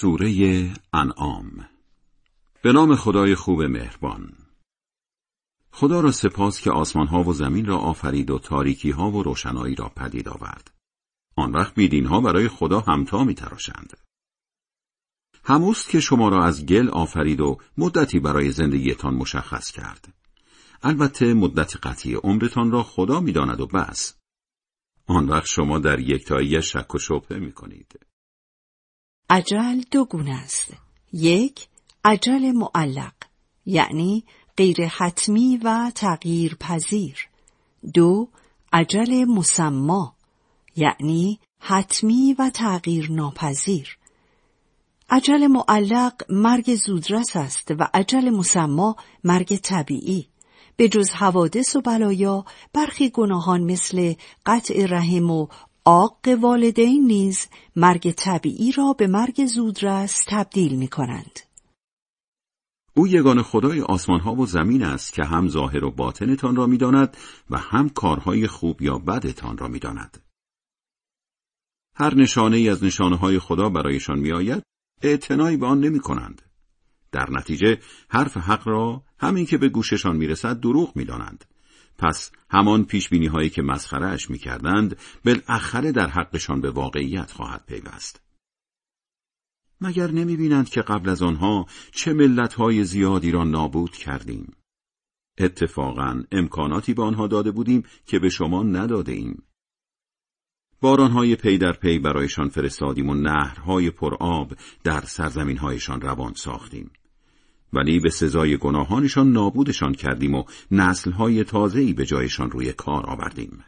سوره انعام. به نام خدای خوب مهربان. خدا را سپاس که آسمان ها و زمین را آفرید و تاریکی ها و روشنایی را پدید آورد. آن وقت بیدین ها برای خدا همتا می تراشند هموست که شما را از گل آفرید و مدتی برای زندگیتان مشخص کرد. البته مدت قطعی عمرتان را خدا می‌داند و بس. آن وقت شما در یکتایی شک و شبهه می کنید عجل دو گونه است. یک عجل معلق یعنی غیر حتمی و تغییر پذیر دو عجل مسما یعنی حتمی و تغییر ناپذیر عجل معلق مرگ زودرس است و عجل مسما مرگ طبیعی. به جز حوادث و بلایا برخی گناهان مثل قطع رحم و آق والدین نیز مرگ طبیعی را به مرگ زودرس تبدیل می کنند. او یگان خدای آسمان ها و زمین است که هم ظاهر و باطنتان را می‌داند و هم کارهای خوب یا بدتان را می‌داند. هر نشانه ای از نشانه های خدا برایشان میآید اعتنایی به آن نمی کنند. در نتیجه حرف حق را همین که به گوششان می‌رسد دروغ می‌دانند. پس همان پیش بینی هایی که مسخره اش می کردند بالاخره در حقشان به واقعیت خواهد پیوست. مگر نمی بینند که قبل از آنها چه ملت های زیادی را نابود کردیم؟ اتفاقا امکاناتی به آنها داده بودیم که به شما نداده ایم. بارانهای پی در پی برایشان فرستادیم و نهرهای پرآب در سرزمینهایشان روان ساختیم. ولی به سزای گناهانشان نابودشان کردیم و نسلهای تازه‌ای به جایشان روی کار آوردیم.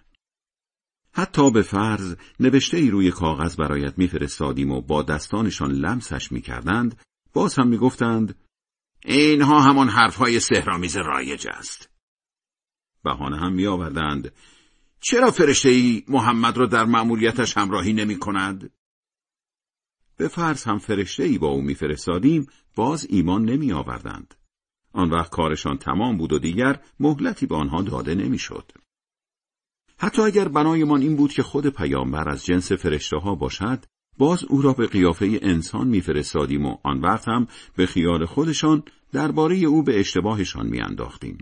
حتی به فرض نوشته ای روی کاغذ برایت میفرستادیم و با دستانشان لمسش می‌کردند باز هم می‌گفتند اینها همان حرفهای سهرامیز رایج است. بهانه هم میآوردند چرا فرشته ای محمد را در مأموریتش همراهی نمی کند؟ به فرض هم فرشته ای با او میفرستادیم باز ایمان نمی آوردند. آن وقت کارشان تمام بود و دیگر مهلتی به آنها داده نمی‌شد. حتی اگر بنایمان این بود که خود پیامبر از جنس فرشته ها باشد باز او را به قیافه انسان میفرستادیم و آن وقت هم به خیال خودشان درباره او به اشتباهشان میانداختیم.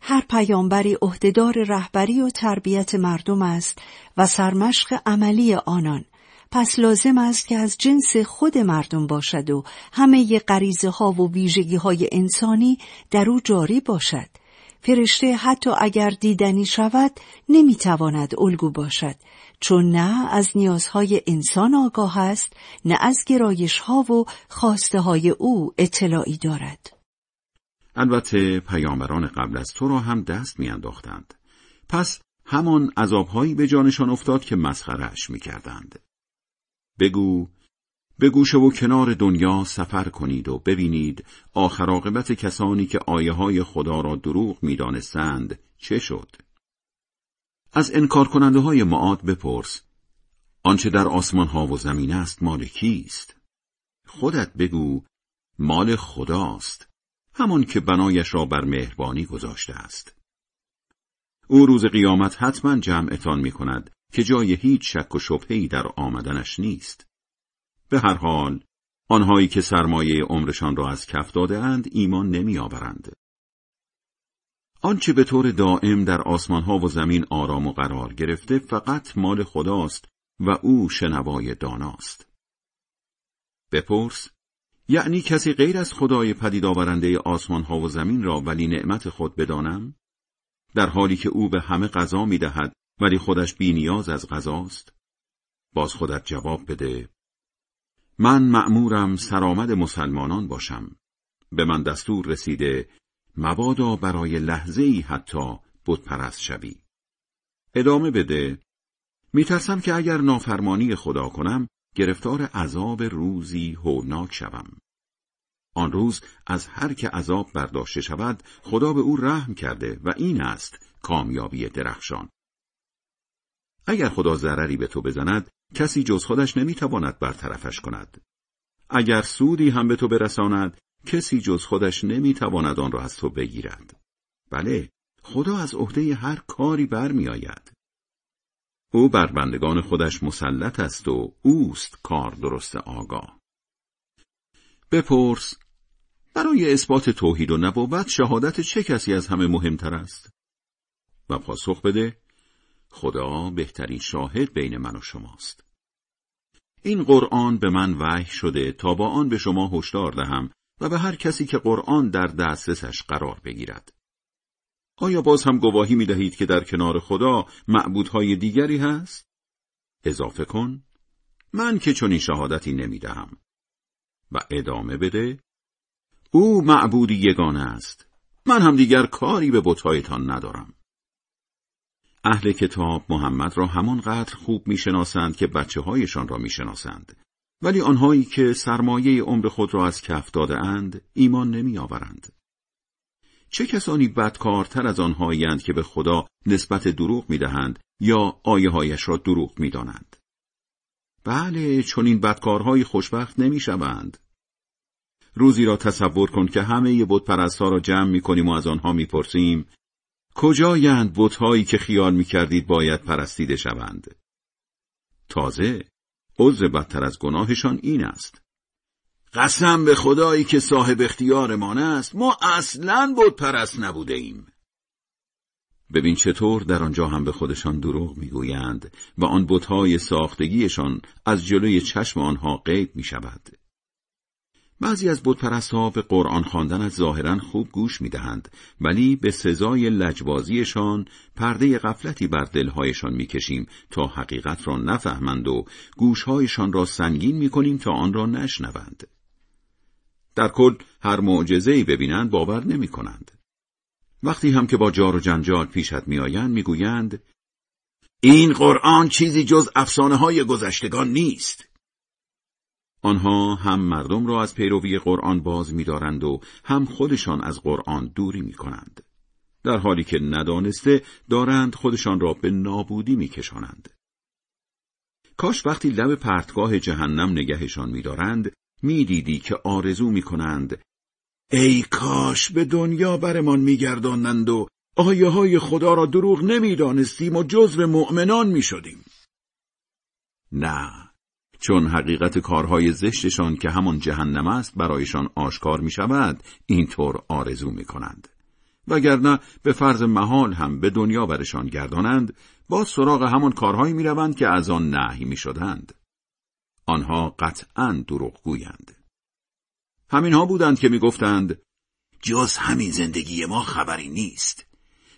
هر پیامبری عهدهدار رهبری و تربیت مردم است و سرمشق عملی آنان پس لازم است که از جنس خود مردم باشد و همه غریزه ها و ویژگی های انسانی در او جاری باشد. فرشته حتی اگر دیدنی شود نمی‌تواند الگو باشد چون نه از نیازهای انسان آگاه است نه از گرایش ها و خواسته های او اطلاعی دارد. البته پیامبران قبل از تو را هم دست میانداختند. پس همان عذابهایی به جانشان افتاد که مسخرهش می‌کردند. بگو به گوشه و کنار دنیا سفر کنید و ببینید آخر عاقبت کسانی که آیه های خدا را دروغ می‌دانستند چه شد. از انکار کننده های معاد بپرس آنچه در آسمان ها و زمین است مال کیست؟ خودت بگو مال خداست همان که بنایش را بر مهربانی گذاشته است. او روز قیامت حتما جمعتان می کند که جای هیچ شک و شبهی در آمدنش نیست. به هر حال، آنهایی که سرمایه عمرشان را از کف داده اند ایمان نمی آورند. آنچه به طور دائم در آسمان ها و زمین آرام و قرار گرفته فقط مال خداست و او شنوای داناست. بپرس، یعنی کسی غیر از خدای پدید آورنده آسمان ها و زمین را ولی نعمت خود بدانم؟ در حالی که او به همه غذا می دهد ولی خودش بی نیاز از غذاست؟ باز خودت جواب بده من مأمورم سرآمد مسلمانان باشم. به من دستور رسیده مبادا برای لحظه ای حتی بود پرست شوی. ادامه بده میترسم که اگر نافرمانی خدا کنم گرفتار عذاب روزی هولناک شوم. آن روز از هر که عذاب برداشته شود خدا به او رحم کرده و این است کامیابی درخشان. اگر خدا ضرری به تو بزند کسی جز خودش نمی‌تواند برطرفش کند. اگر سودی هم به تو برساند کسی جز خودش نمی‌تواند آن را از تو بگیرد. بله خدا از عهده هر کاری برمیآید. او بر بندگان خودش مسلط است و اوست کار درست آگاه. بپرس برای اثبات توحید و نبوت شهادت چه کسی از همه مهمتر است؟ و پاسخ بده خدا بهترین شاهد بین من و شماست. این قرآن به من وحی شده تا با آن به شما هشدار دهم و به هر کسی که قرآن در دسترسش قرار بگیرد. آیا باز هم گواهی می دهید که در کنار خدا معبودهای دیگری هست؟ اضافه کن من که چنین شهادتی نمی دهم. و ادامه بده او معبودی یگانه است من هم دیگر کاری به بتهایتان ندارم اهل کتاب محمد را همانقدر خوب می‌شناسند که بچه هایشان را می‌شناسند ولی آنهایی که سرمایه عمر خود را از کف داده اند ایمان نمی آورند. چه کسانی بدکارتر از آنهایند که به خدا نسبت دروغ می دهند یا آیه هایش را دروغ می دانند. بله چون این بدکارهای خوشبخت نمی شوند. روزی را تصور کن که همه بت ها را جمع می کنیم و از آنها می پرسیم کجایند بتهایی که خیال می کردید باید پرستیده شوند؟ تازه عذر بدتر از گناهشان این است. قسم به خدایی که صاحب اختیارمان است ما اصلا بود پرست نبوده ایم. ببین چطور در آنجا هم به خودشان دروغ می‌گویند و آن بتهای ساختگیشان از جلوی چشم آنها غیب می شود. بعضی از بتپرستها به قرآن خواندن از ظاهرا خوب گوش می‌دهند ولی به سزای لجبازیشان پرده غفلتی بر دلهایشان می‌کشیم تا حقیقت را نفهمند و گوشهایشان را سنگین می‌کنیم تا آن را نشنوند. در کل هر معجزه‌ای ببینند باور نمی‌کنند. وقتی هم که با جار و جنجال پیشت میآیند می‌گویند این قرآن چیزی جز افسانه های گذشتگان نیست. آنها هم مردم را از پیروی قرآن باز می‌دارند و هم خودشان از قرآن دوری می‌کنند. در حالی که ندانسته دارند خودشان را به نابودی می‌کشانند. کاش وقتی لب پرتگاه جهنم نگهشان می‌دارند می‌دیدی که آرزو می‌کنند ای کاش به دنیا برمان میگردانند و آیه های خدا را دروغ نمی‌دانستیم و جزو مؤمنان می‌شدیم. نه چون حقیقت کارهای زشتشان که همان جهنم است برایشان آشکار می شود اینطور آرزو می کنند. وگرنه به فرض محال هم به دنیا برشان گردانند با سراغ همان کارهایی می روند که از آن نهی می شدند. آنها قطعا دروغ گویند. همینها بودند که می گفتند جز همین زندگی ما خبری نیست.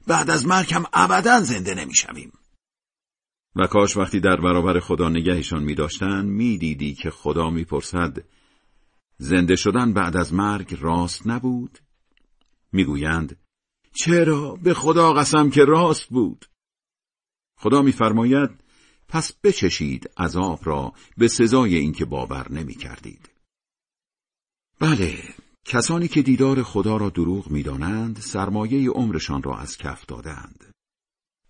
بعد از مرگ هم ابدا زنده نمی شویم. و کاش وقتی در برابر خدا نگهشان می داشتن می دیدی که خدا می پرسد زنده شدن بعد از مرگ راست نبود؟ می‌گویند چرا به خدا قسم که راست بود خدا میفرماید پس بچشید عذاب را به سزای اینکه باور نمی کردید. بله کسانی که دیدار خدا را دروغ می‌دانند سرمایه عمرشان را از کف دادند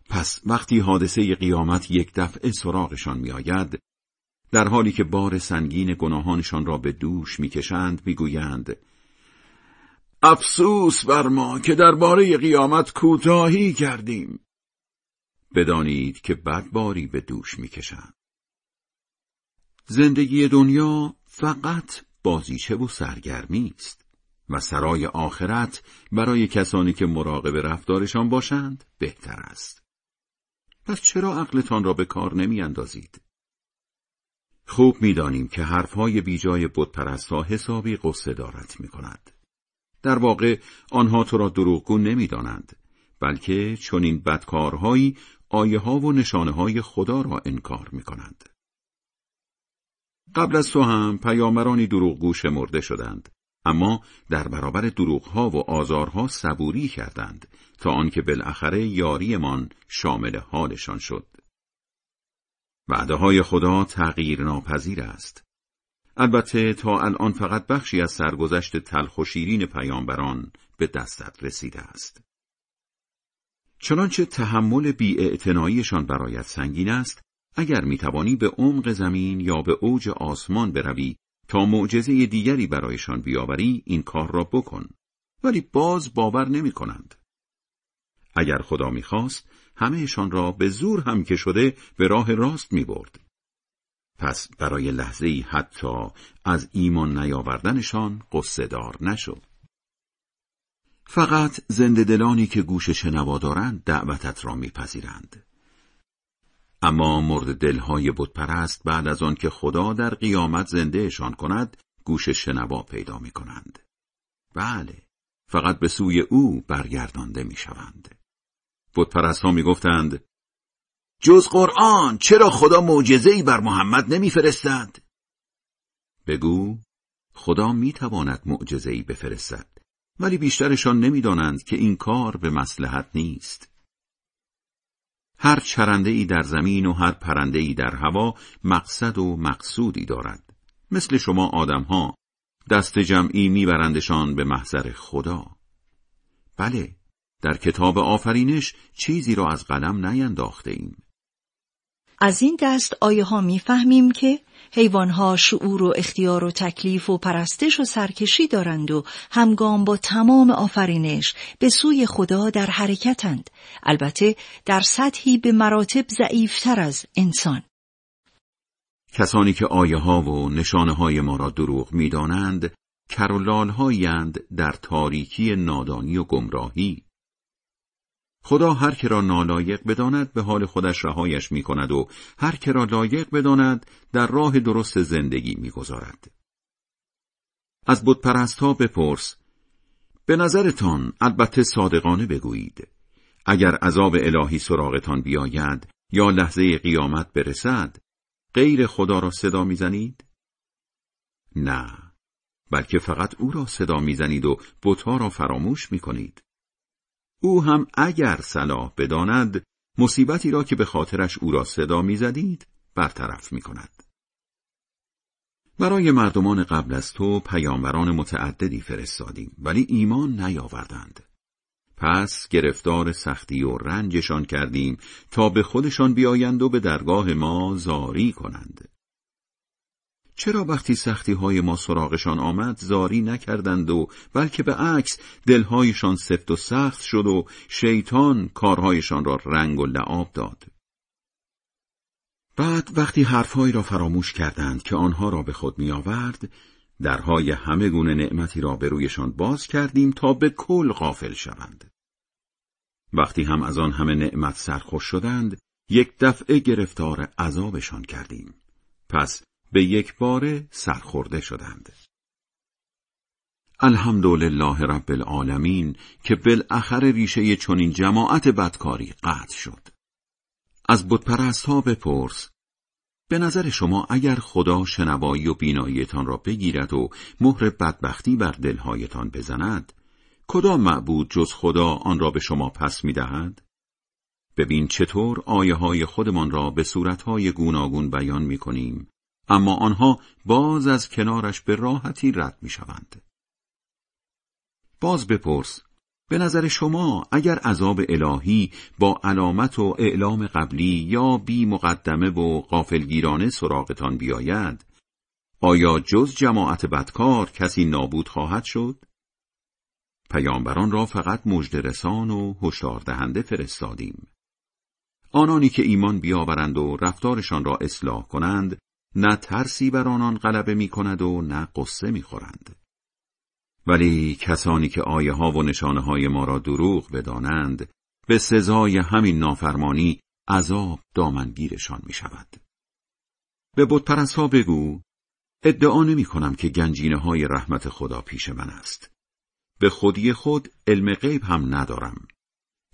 پس وقتی حادثه قیامت یک دفعه سراغشان میآید در حالی که بار سنگین گناهانشان را به دوش می‌کشند می‌گویند افسوس بر ما که درباره قیامت کوتاهی کردیم. بدانید که بدباری به دوش می‌کشند. زندگی دنیا فقط بازیچه و سرگرمی است و سرای آخرت برای کسانی که مراقب رفتارشان باشند بهتر است. پس چرا عقلتان را به کار نمی اندازید؟ خوب می‌دانیم که حرفهای بیجای بتپرستها حسابی قصه دارت می کند. در واقع آنها تو را دروغگو نمی‌دانند بلکه چون این بدکارهایی آیه ها و نشانه های خدا را انکار می کنند. قبل از تو هم پیامرانی دروغگو شمرده شدند اما در برابر دروغها و آزارها صبوری کردند تا آنکه بالاخره یاریمان شامل حالشان شد. وعده های خدا تغییر ناپذیر است. البته تا الان فقط بخشی از سرگذشت تلخ و شیرین پیامبران به دستت رسیده است. چنانچه تحمل بیاعتناییشان برایت سنگین است، اگر می‌توانی به عمق زمین یا به اوج آسمان بروی تا معجزه دیگری برایشان بیاوری این کار را بکن ولی باز باور نمی کنند. اگر خدا می‌خواست همهشان را به زور هم که شده به راه راست می برد. پس برای لحظه ای حتی از ایمان نیاوردنشان قصه دار نشد. فقط زنده دلانی که گوش شنوا دارند دعوتت را میپذیرند. اما مرد دلهای بتپرست بعد از آن که خدا در قیامت زندهشان کند گوش شنوا پیدا می کنند. بله، فقط به سوی او برگردانده می شوند. بتپرست ها می گفتند جز قرآن چرا خدا ای بر محمد نمیفرستد؟ بگو خدا می تواند ای بفرستد ولی بیشترشان نمی‌دانند که این کار به مسلحت نیست. هر چرنده ای در زمین و هر پرنده ای در هوا مقصد و مقصودی دارد. مثل شما آدمها دست جمعی میبرندشان به محضر خدا. بله، در کتاب آفرینش چیزی را از قلم نینداخته ایم. از این دست آیه ها می‌فهمیم که حیوانها شعور و اختیار و تکلیف و پرستش و سرکشی دارند و همگام با تمام آفرینش به سوی خدا در حرکتند. البته در سطحی به مراتب ضعیفتر از انسان. کسانی که آیه ها و نشانه های ما را دروغ می‌دانند کرولال هایند در تاریکی نادانی و گمراهی. خدا هر که را نالایق بداند به حال خودش رهایش می کند و هر که را لایق بداند در راه درست زندگی می گذارد. از بودپرست ها بپرس به نظرتان البته صادقانه بگویید اگر عذاب الهی سراغتان بیاید یا لحظه قیامت برسد غیر خدا را صدا می‌زنید؟ نه بلکه فقط او را صدا می‌زنید و بتها را فراموش می‌کنید. او هم اگر صلاح بداند مصیبتی را که به خاطرش او را صدا می‌زدید برطرف می کند. برای مردمان قبل از تو پیامبران متعددی فرستادیم ولی ایمان نیاوردند. پس گرفتار سختی و رنجشان کردیم تا به خودشان بیایند و به درگاه ما زاری کنند. چرا وقتی سختی های ما سراغشان آمد زاری نکردند و بلکه به عکس دلهایشان سفت و سخت شد و شیطان کارهایشان را رنگ و لعاب داد. بعد وقتی حرفهایی را فراموش کردند که آنها را به خود می آورد، درهای همه گونه نعمتی را به رویشان باز کردیم تا به کل غافل شوند. وقتی هم از آن همه نعمت سرخوش شدند، یک دفعه گرفتار عذابشان کردیم. پس به یک بار سرخورده شدند. الحمدلله رب العالمین که بالاخره ریشه چنین جماعت بدکاری قطع شد. از بتپرست ها بپرس به نظر شما اگر خدا شنوایی و بیناییتان را بگیرد و مهر بدبختی بر دلهایتان بزند کدام معبود جز خدا آن را به شما پس می‌دهد؟ ببین چطور آیه های خودمان را به صورتهای گوناگون بیان می کنیم اما آنها باز از کنارش به راحتی رد می شوند. باز بپرس به نظر شما اگر عذاب الهی با علامت و اعلام قبلی یا بی مقدمه و غافلگیرانه سراغتان بیاید آیا جز جماعت بدکار کسی نابود خواهد شد؟ پیامبران را فقط مجدرسان و هشدار دهنده فرستادیم. آنانی که ایمان بیاورند و رفتارشان را اصلاح کنند نه ترسی بر آنان غلبه می کند و نه قصه می خورند. ولی کسانی که آیه ها و نشانه های ما را دروغ بدانند به سزای همین نافرمانی عذاب دامنگیرشان می شود. به بودپرست ها بگو ادعا نمی کنم که گنجینه های رحمت خدا پیش من است. به خودی خود علم غیب هم ندارم.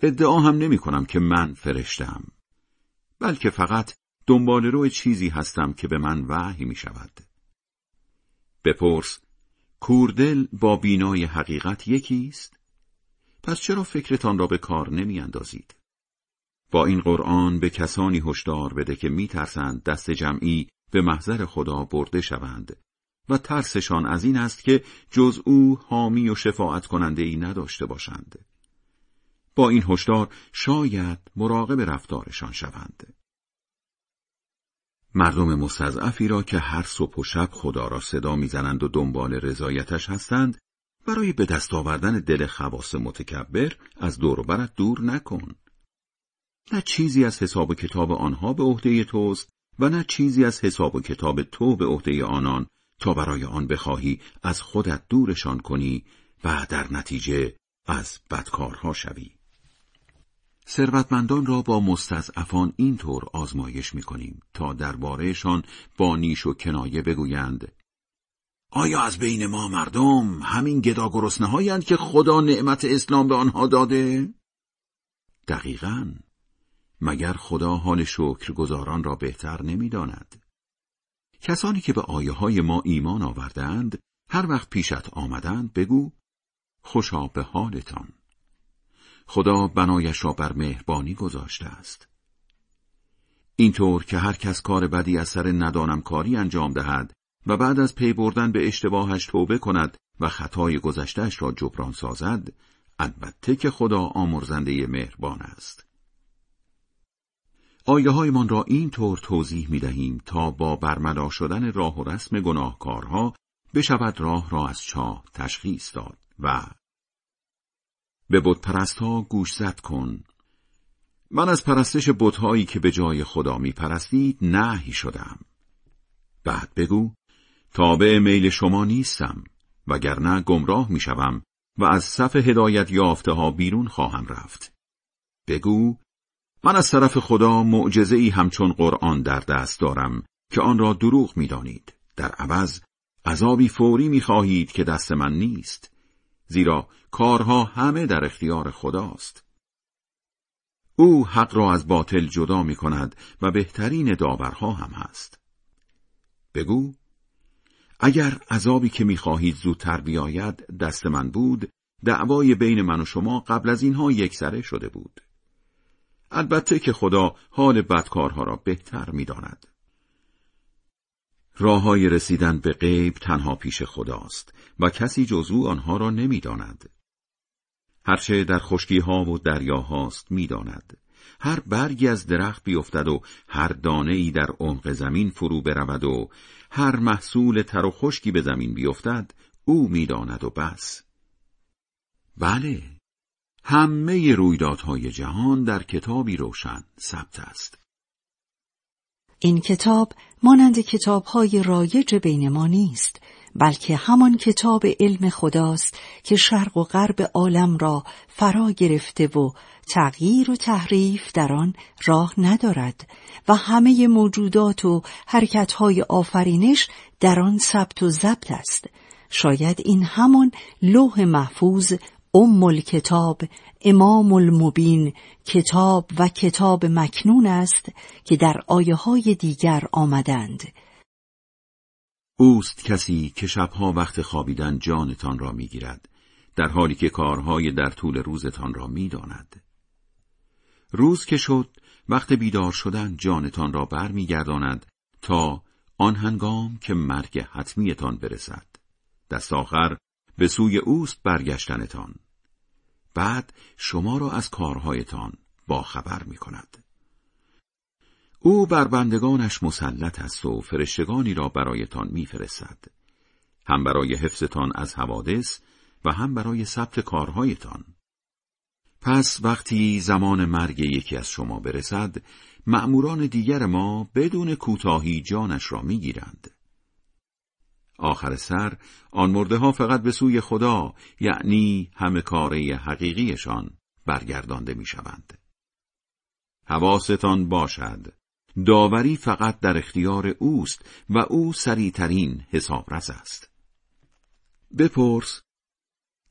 ادعا هم نمی کنم که من فرشتم. بلکه فقط دنبال روی چیزی هستم که به من وحی می شود. بپرس کوردل با بینای حقیقت یکی است؟ پس چرا فکرتان را به کار نمی اندازید؟ با این قرآن به کسانی هشدار بده که میترسند دست جمعی به محضر خدا برده شوند و ترسشان از این است که جز او حامی و شفاعت کننده ای نداشته باشند. با این هشدار شاید مراقب رفتارشان شوند. مردم مستضعفی را که هر صبح و شب خدا را صدا می‌زنند و دنبال رضایتش هستند برای به دست آوردن دل خواص متکبر از دور دور نکن. نه چیزی از حساب و کتاب آنها به عهده توست و نه چیزی از حساب و کتاب تو به عهده آنان تا برای آن بخواهی از خودت دورشان کنی و در نتیجه از بدکارها شوی. ثروتمندان را با مستضعفان اینطور آزمایش می کنیم تا دربارهشان با نیش و کنایه بگویند آیا از بین ما مردم همین گدا گرسنه که خدا نعمت اسلام به آنها داده؟ دقیقا مگر خدا حال گذاران را بهتر نمی‌داند؟ کسانی که به آیه های ما ایمان آوردند هر وقت پیشت آمدند بگو خوشا به حالتان خدا بنایش را بر مهربانی گذاشته است. اینطور که هر کس کار بدی از سر ندانم کاری انجام دهد و بعد از پی بردن به اشتباهش توبه کند و خطای گذشتهش را جبران سازد البته که خدا آمرزنده مهربان است. آیه های من را این طور توضیح می دهیم تا با برملا شدن راه و رسم گناهکارها بشود راه را از چاه تشخیص داد و به بت ها گوش زد کن. من از پرستش بتهایی که به جای خدا می پرستید نهی شدم. بعد بگو تابع میل شما نیستم وگرنه گمراه می شوم و از صف هدایت یافته ها بیرون خواهم رفت. بگو من از طرف خدا معجزه ای همچون قرآن در دست دارم که آن را دروغ می دانید. در عوض عذابی فوری می خواهید که دست من نیست. زیرا کارها همه در اختیار خداست. او حق را از باطل جدا می کند و بهترین داورها هم هست. بگو اگر عذابی که می‌خواهید زودتر بیاید دست من بود دعوای بین من و شما قبل از اینها یکسره شده بود. البته که خدا حال بدکارها را بهتر می‌داند راه های رسیدن به غیب تنها پیش خداست و کسی جز او آنها را نمی‌داند. هرچه در خشکی ها و دریاهاست می‌داند. هر برگی از درخت بیفتد و هر دانه ای در عمق زمین فرو برود و هر محصول تر و خشکی به زمین بیفتد او می‌داند و بس. بله، همه رویدادهای جهان در کتابی روشن ثبت است. این کتاب مانند کتابهای رایج بین ما نیست بلکه همان کتاب علم خداست که شرق و غرب عالم را فرا گرفته و تغییر و تحریف در آن راه ندارد و همه موجودات و حرکتهای آفرینش در آن ثبت و ضبط است. شاید این همان لوح محفوظ ام الکتاب امام المبین کتاب و کتاب مکنون است که در آیه های دیگر آمدند. اوست کسی که شبها وقت خوابیدن جانتان را می‌گیرد در حالی که کارهای در طول روزتان را می‌داند. روز که شد وقت بیدار شدن جانتان را برمیگرداند تا آن هنگام که مرگ حتمیتان برسد. دست آخر به سوی اوست برگشتنتان. بعد شما را از کارهایتان با خبر می کند. او بر بندگانش مسلط است و فرشتگانی را برایتان میفرستد. هم برای حفظتان از حوادث و هم برای ثبت کارهایتان. پس وقتی زمان مرگ یکی از شما برسد مأموران دیگر ما بدون کوتاهی جانش را می‌گیرند. آخر سر آن مرده ها فقط به سوی خدا یعنی همه کاره حقیقیشان برگردانده می شوند. حواستان باشد داوری فقط در اختیار اوست و او سریعترین حسابرس است. بپرس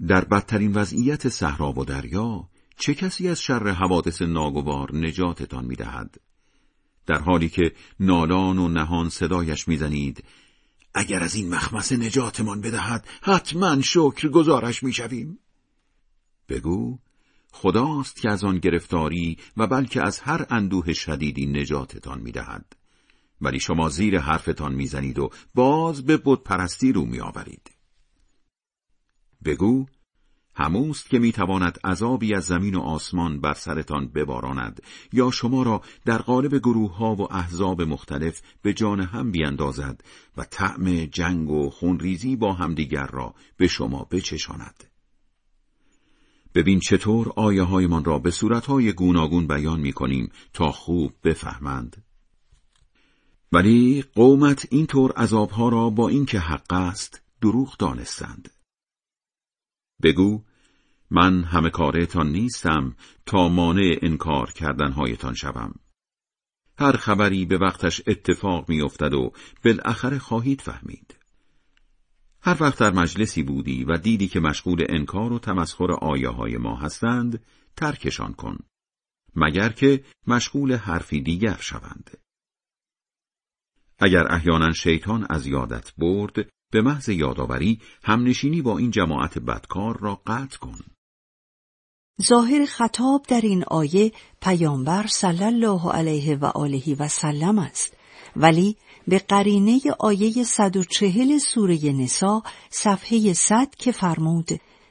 در بدترین وضعیت صحرا و دریا چه کسی از شر حوادث ناگوار نجاتتان می دهد؟ در حالی که نالان و نهان صدایش می‌زنید اگر از این مخمسه نجاتمان بدهد حتما شکر گزارش می‌شویم. بگو خداست که از آن گرفتاری و بلکه از هر اندوه شدیدی نجاتتان می‌دهد. ولی شما زیر حرفتان می‌زنید و باز به بت پرستی رو میآورید. بگو هموست که می‌تواند عذابی از زمین و آسمان بر سرتان بباراند یا شما را در قالب گروه ها و احزاب مختلف به جان هم بیندازد و طعم جنگ و خونریزی با همدیگر را به شما بچشاند. ببین چطور آیه هایمان را به صورت های گوناگون بیان می کنیم تا خوب بفهمند. ولی قومت اینطور عذابها را با اینکه حق است دروغ دانستند بگو من همه کارتان نیستم تا مانع انکار کردنهایتان شوم. هر خبری به وقتش اتفاق میافتد و بالاخره خواهید فهمید. هر وقت در مجلسی بودی و دیدی که مشغول انکار و تمسخر آیه های ما هستند ترکشان کن. مگر که مشغول حرفی دیگر شوند. اگر احیانا شیطان از یادت برد به محض یادآوری همنشینی با این جماعت بدکار را قطع کن. ظاهر خطاب در این آیه پیامبر صلی الله علیه و آله و سلم است. ولی به قرینه آیه 140 سوره نسا صفحه 100 که فرمود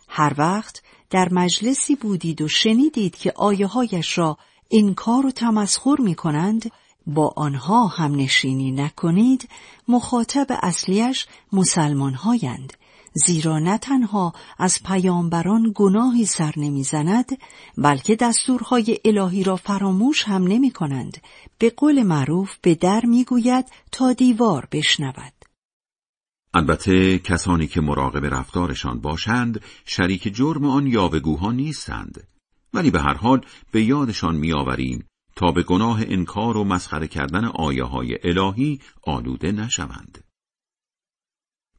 هر وقت در مجلسی بودید و شنیدید که آیه هایش را انکار و تمسخر می کنند با آنها هم نشینی نکنید مخاطب اصلیش مسلمان هایند زیرا نه تنها از پیامبران گناهی سر نمی‌زند بلکه دستورهای الهی را فراموش هم نمی کنند. به قول معروف به در می‌گوید تا دیوار بشنود. البته کسانی که مراقب رفتارشان باشند شریک جرم آن یاوهگوها نیستند ولی به هر حال به یادشان میآوریم تا به گناه انکار و مسخره کردن آیه های الهی آلوده نشوند.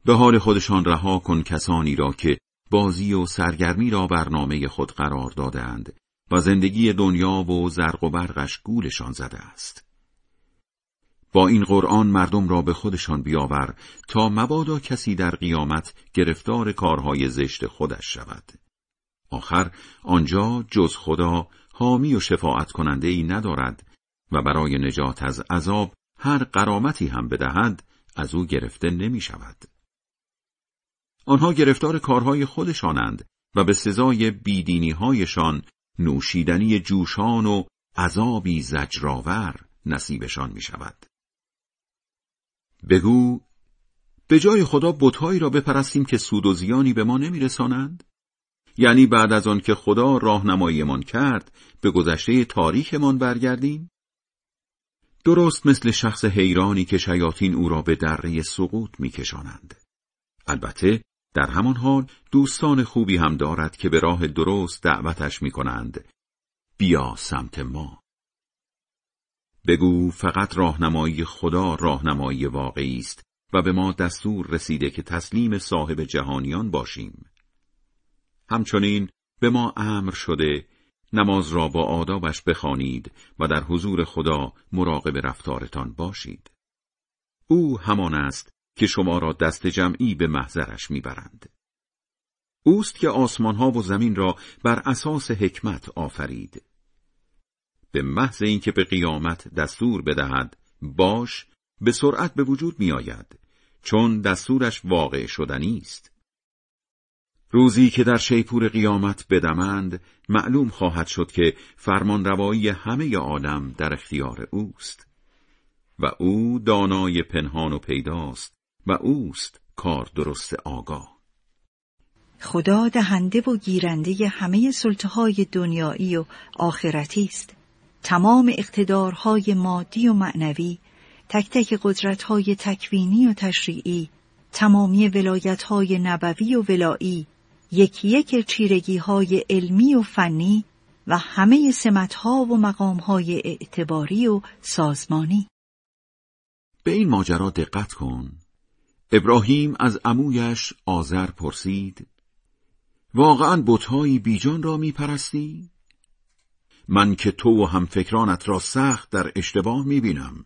به حال خودشان رها کن کسانی را که بازی و سرگرمی را برنامه خود قرار دادند و زندگی دنیا و زرق و برقش گولشان زده است. با این قرآن مردم را به خودشان بیاور تا مبادا کسی در قیامت گرفتار کارهای زشت خودش شود. آخر آنجا جز خدا حامی و شفاعت کننده ای ندارد و برای نجات از عذاب هر قرامتی هم بدهد از او گرفته نمی شود. آنها گرفتار کارهای خودشانند و به سزای بیدینی هایشان نوشیدنی جوشان و عذابی زجرآور نصیبشان می شود. بگو به جای خدا بتهایی را بپرستیم که سود و زیانی به ما نمیرسانند؟ یعنی بعد از آن که خدا راهنماییمان کرد به گذشته تاریخمان برگردیم؟ درست مثل شخص حیرانی که شیاطین او را به دره سقوط میکشانند. البته در همان حال دوستان خوبی هم دارد که به راه درست دعوتش می کنند. بیا سمت ما. بگو فقط راهنمایی خدا راهنمایی واقعی است و به ما دستور رسیده که تسلیم صاحب جهانیان باشیم. همچنین به ما امر شده نماز را با آدابش بخوانید و در حضور خدا مراقب رفتارتان باشید. او همان است که شما را دست جمعی به محضرش می‌برند. اوست که آسمانها و زمین را بر اساس حکمت آفرید. به محض اینکه به قیامت دستور بدهد باش به سرعت به وجود میآید چون دستورش واقع شدنی است. روزی که در شیپور قیامت بدمند معلوم خواهد شد که فرمان روایی همه عالم در اختیار اوست. و او دانای پنهان و پیداست و اوست کار درست آگاه. خدا دهنده و گیرنده همه سلطهای دنیایی و آخرتی است. تمام اقتدارهای مادی و معنوی تک تک قدرتهای تکوینی و تشریعی تمامی ولایتهای نبوی و ولایی یکی یک چیرگی های علمی و فنی و همه سمتها و مقامهای اعتباری و سازمانی. به این ماجرا دقت کن. ابراهیم از عمویش آذر پرسید واقعا بتهایی بیجان را میپرستی؟ من که تو و هم فکرانت را سخت در اشتباه می‌بینم.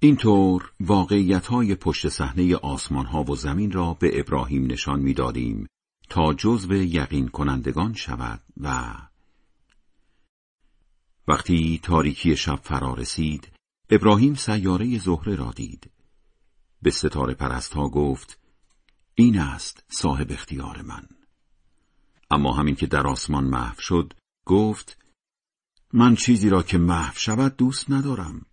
اینطور واقعیت های پشت صحنه آسمان ها و زمین را به ابراهیم نشان می‌دادیم. تا جزو یقین کنندگان شود و وقتی تاریکی شب فرا رسید ابراهیم سیاره زهره را دید. به ستاره پرست ها گفت این است صاحب اختیار من. اما همین که در آسمان محو شد گفت من چیزی را که محو شود دوست ندارم.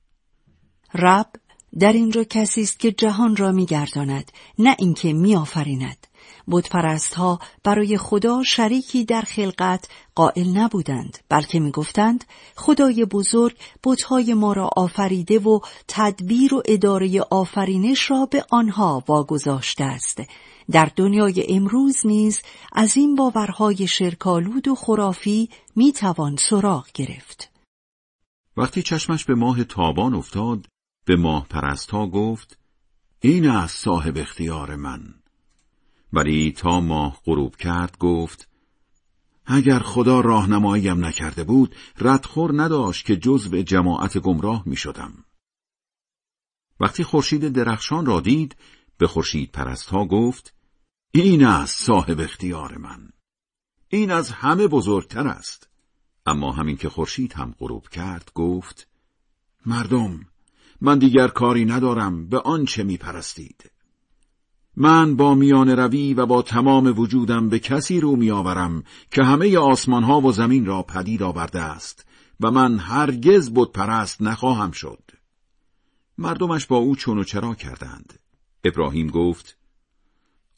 رب در اینجا کسی است که جهان را میگرداند نه اینکه میآفریند. بودپرست ها برای خدا شریکی در خلقت قائل نبودند بلکه می‌گفتند خدای بزرگ بتهای ما را آفریده و تدبیر و اداره آفرینش را به آنها واگذاشته است. در دنیای امروز نیز از این باورهای شرکالود و خرافی می‌توان سراغ گرفت. وقتی چشمش به ماه تابان افتاد به ماه پرست ها گفت این است صاحب اختیار من. ولی تا ماه غروب کرد گفت اگر خدا راهنماییم نکرده بود ردخور نداشت که جزو جماعت گمراه می شدم. وقتی خورشید درخشان را دید به خورشید پرست گفت این است صاحب اختیار من. این از همه بزرگتر است. اما همین که خورشید هم غروب کرد گفت مردم من دیگر کاری ندارم به آنچه می پرستید من با میان روی و با تمام وجودم به کسی رو می آورم که همه آسمان ها و زمین را پدید آورده است و من هرگز بود پرست نخواهم شد مردمش با او چون و چرا کردند ابراهیم گفت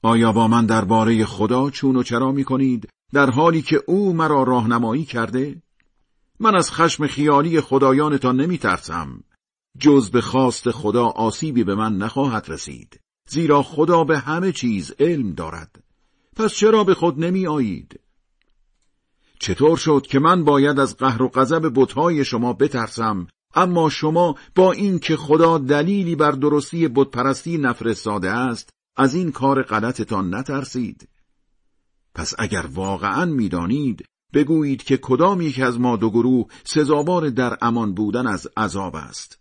آیا با من درباره خدا چون و چرا می کنید در حالی که او مرا راهنمایی کرده؟ من از خشم خیالی خدایانتان نمی ترسم. جز به خواست خدا آسیبی به من نخواهد رسید. زیرا خدا به همه چیز علم دارد. پس چرا به خود نمی آیید؟ چطور شد که من باید از قهر و غضب بتهای شما بترسم اما شما با این که خدا دلیلی بر درستی بتپرستی نفرستاده است از این کار غلطتان نترسید پس اگر واقعا می‌دانید بگویید که کدام یک از ما دو گروه سزاوار در امان بودن از عذاب است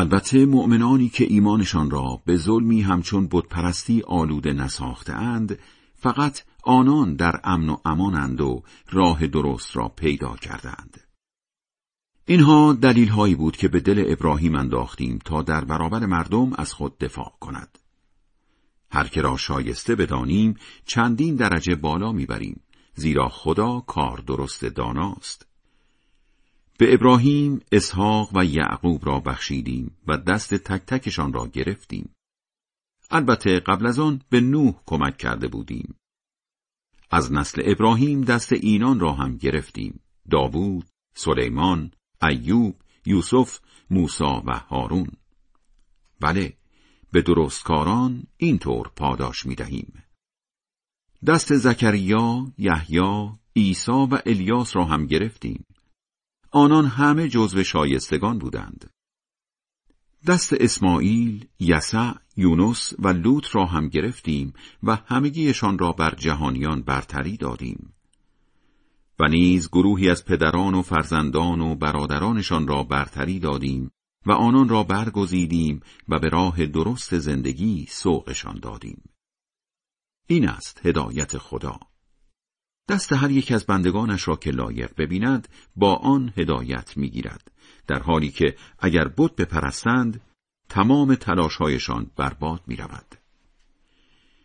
البته مؤمنانی که ایمانشان را به ظلمی همچون بتپرستی آلوده نساخته اند فقط آنان در امن و امانند و راه درست را پیدا کردند. اینها دلیل هایی بود که به دل ابراهیم انداختیم تا در برابر مردم از خود دفاع کند. هر که را شایسته بدانیم چندین درجه بالا می‌بریم زیرا خدا کار درست داناست به ابراهیم، اسحاق و یعقوب را بخشیدیم و دست تک تکشان را گرفتیم. البته قبل از آن به نوح کمک کرده بودیم. از نسل ابراهیم دست اینان را هم گرفتیم. داوود، سلیمان، ایوب، یوسف، موسا و هارون. بله، به درستکاران اینطور پاداش می دهیم. دست زکریا، یحیی، عیسی و الیاس را هم گرفتیم. آنان همه جزو شایستگان بودند. دست اسماعیل، یسع، یونس و لوط را هم گرفتیم و همگیشان را بر جهانیان برتری دادیم. و نیز گروهی از پدران و فرزندان و برادرانشان را برتری دادیم و آنان را برگزیدیم و به راه درست زندگی سوقشان دادیم. این است هدایت خدا. دست هر یک از بندگانش را که لایق ببیند با آن هدایت می‌گیرد در حالی که اگر بود بپرستند تمام تلاشهایشان برباد می رود.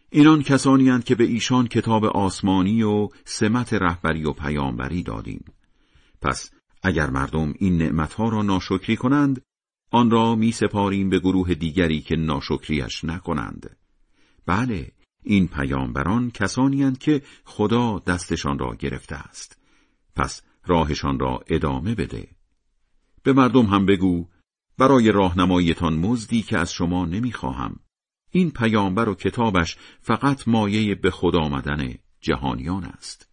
اینان کسانی که به ایشان کتاب آسمانی و سمت رهبری و پیامبری دادیم. پس اگر مردم این نعمتها را ناشکری کنند آن را می سپاریم به گروه دیگری که ناشکریش نکنند. بله، این پیامبران کسانی که خدا دستشان را گرفته است. پس راهشان را ادامه بده. به مردم هم بگو برای راهنماییتان مزدی که از شما نمی‌خواهم. این پیامبر و کتابش فقط مایه به خدا آمدن جهانیان است.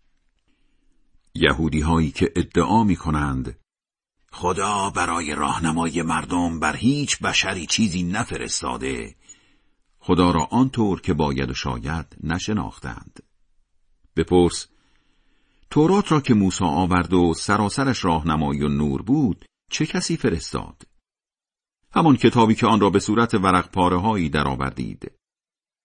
یهودی هایی که ادعا می کنند خدا برای راهنمای مردم بر هیچ بشری چیزی نفرستاده خدا را آنطور که باید و شاید نشناختند. بپرس تورات را که موسی آورد و سراسرش راهنمایی و نور بود چه کسی فرستاد؟ همان کتابی که آن را به صورت ورق پاره هایی درآوردید.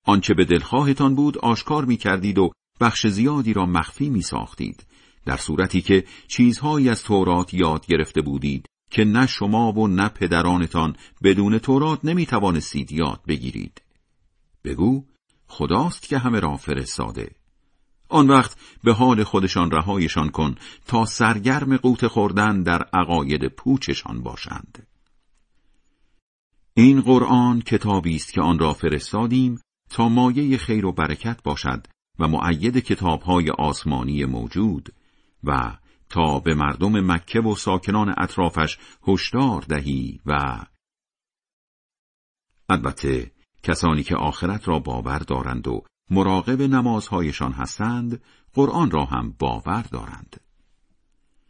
آنچه به دلخواهتان بود آشکار می کردید و بخش زیادی را مخفی می ساختید در صورتی که چیزهایی از تورات یاد گرفته بودید که نه شما و نه پدرانتان بدون تورات نمی توانستید یاد بگیرید. بگو خداست که همه را فرستاده. آن وقت به حال خودشان رهایشان کن تا سرگرم قوت خوردن در عقاید پوچشان باشند. این قرآن کتابی است که آن را فرستادیم تا مایه خیر و برکت باشد و معید کتابهای آسمانی موجود و تا به مردم مکه و ساکنان اطرافش هشدار دهی و البته کسانی که آخرت را باور دارند و مراقب نمازهایشان هستند قرآن را هم باور دارند.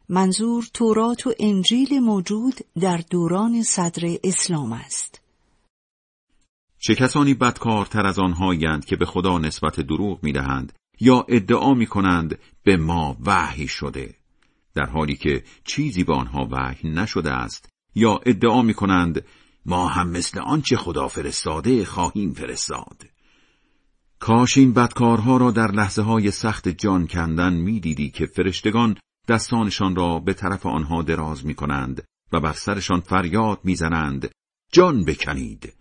منظور تورات و انجیل موجود در دوران صدر اسلام است. چه کسانی بدکارتر از آنهایند که به خدا نسبت دروغ می‌دهند یا ادعا می کنند به ما وحی شده در حالی که چیزی به آنها وحی نشده است یا ادعا می کنند ما هم مثل آنچه خدا فرستاده خواهیم فرستاد. کاش این بدکارها را در لحظه های سخت جان کندن می‌دیدی که فرشتگان دستانشان را به طرف آنها دراز می کنند و بر سرشان فریاد می‌زنند. جان بکنید.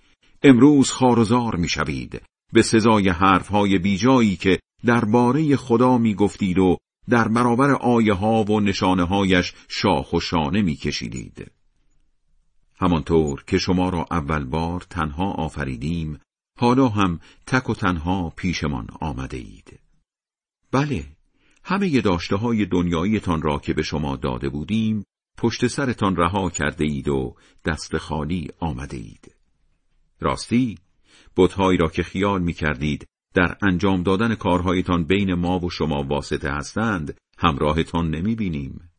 امروز خارزار می‌شوید. به سزای حرفهای بیجایی که درباره خدا می‌گفتید و در برابر آیه ها و نشانه هایش شاخ و شانه میکشیدید. همانطور که شما را اول بار تنها آفریدیم حالا هم تک و تنها پیشمان آمده اید. بله، همه داشته های دنیاییتان را که به شما داده بودیم پشت سرتان رها کرده اید و دست خالی آمده اید. راستی، بتهایی را که خیال می کردید در انجام دادن کارهایتان بین ما و شما واسطه هستند همراهتان نمی بینیم.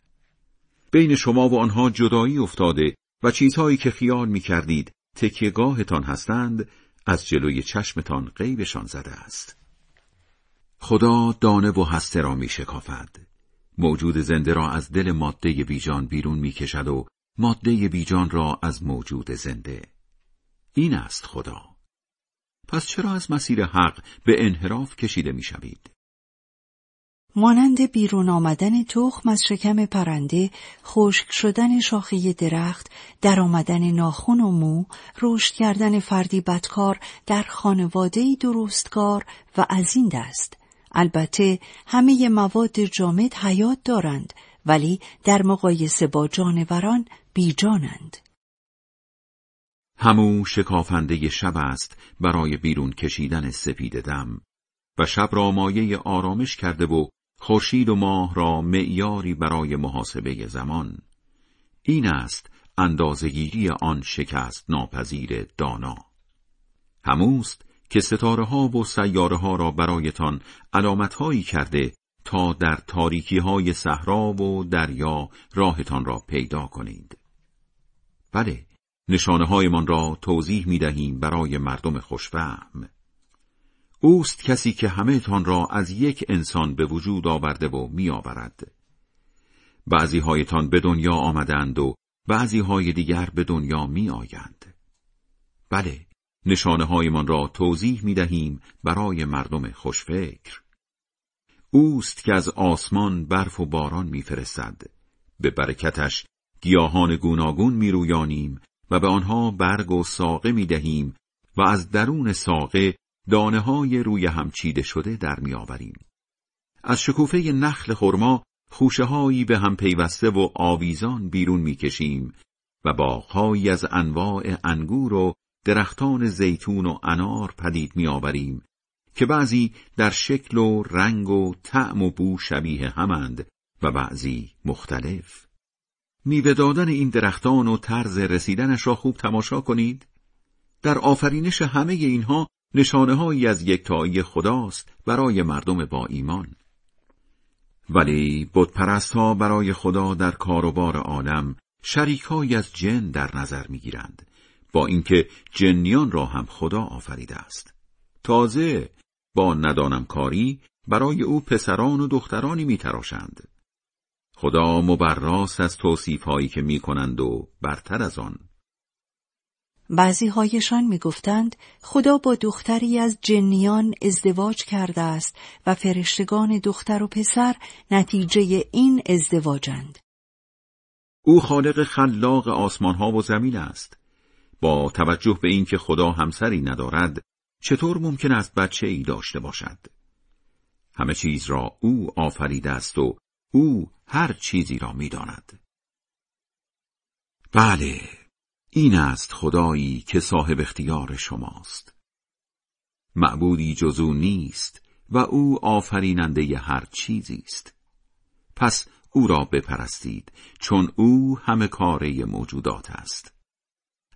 بین شما و آنها جدایی افتاده و چیزهایی که خیال می کردید تکیهگاهتان هستند از جلوی چشمتان غیبشان زده است. خدا دانه و هسته را می شکافد. موجود زنده را از دل ماده بیجان بیرون می کشد و ماده بیجان را از موجود زنده. این است خدا. پس چرا از مسیر حق به انحراف کشیده می شوید؟ مانند بیرون آمدن تخم از شکم پرنده، خشک شدن شاخه درخت، در آمدن ناخون و مو، رشد کردن فردی بدکار در خانواده درستکار و از این دست. البته همه مواد جامد حیات دارند ولی در مقایسه با جانوران بیجانند. همو شکافنده شب است برای بیرون کشیدن سپید دم و شب را مایه آرامش کرده و خورشید و ماه را معیاری برای محاسبه زمان. این است اندازگیری آن شکست ناپذیر دانا. هموست که ستاره ها و سیاره ها را برایتان علامت هایی کرده تا در تاریکی های صحرا و دریا راهتان را پیدا کنید. بله نشانه من را توضیح می دهیم برای مردم خوشفهم. اوست کسی که همه تان را از یک انسان به وجود آورده و می آورد. بعضی هایتان به دنیا آمدند و بعضی های دیگر به دنیا می آیند. بله، نشانه من را توضیح می دهیم برای مردم خوشفکر. اوست که از آسمان برف و باران میفرستد. به برکتش گیاهان گوناگون میرویانیم و به آنها برگ و ساقه می دهیم و از درون ساقه دانه های روی هم چیده شده در می آوریم. از شکوفه نخل خرما خوشه هایی به هم پیوسته و آویزان بیرون می کشیم و باغهایی از انواع انگور و درختان زیتون و انار پدید می آوریم که بعضی در شکل و رنگ و طعم و بو شبیه همند و بعضی مختلف. میوه دادن این درختان و طرز رسیدنش را خوب تماشا کنید. در آفرینش همه اینها نشانه هایی از یکتایی خداست برای مردم با ایمان. ولی بتپرست ها برای خدا در کاروبار عالم شریکهایی از جن در نظر می‌گیرند با اینکه جنیان را هم خدا آفریده است. تازه با ندانم کاری برای او پسران و دخترانی میتراشند. خدا مبراس از توصیف هایی که می کنند و برتر از آن. بعضی هایشان می گفتند خدا با دختری از جنیان ازدواج کرده است و فرشتگان دختر و پسر نتیجه این ازدواجند. او خالق خلاق آسمان ها و زمین است. با توجه به اینکه خدا همسری ندارد، چطور ممکن است بچه ای داشته باشد؟ همه چیز را او آفریده است و او هر چیزی را می‌داند. بله، این است خدایی که صاحب اختیار شماست. معبودی جزو نیست و او آفریننده هر چیزی است. پس او را بپرستید چون او همه کاره موجودات است.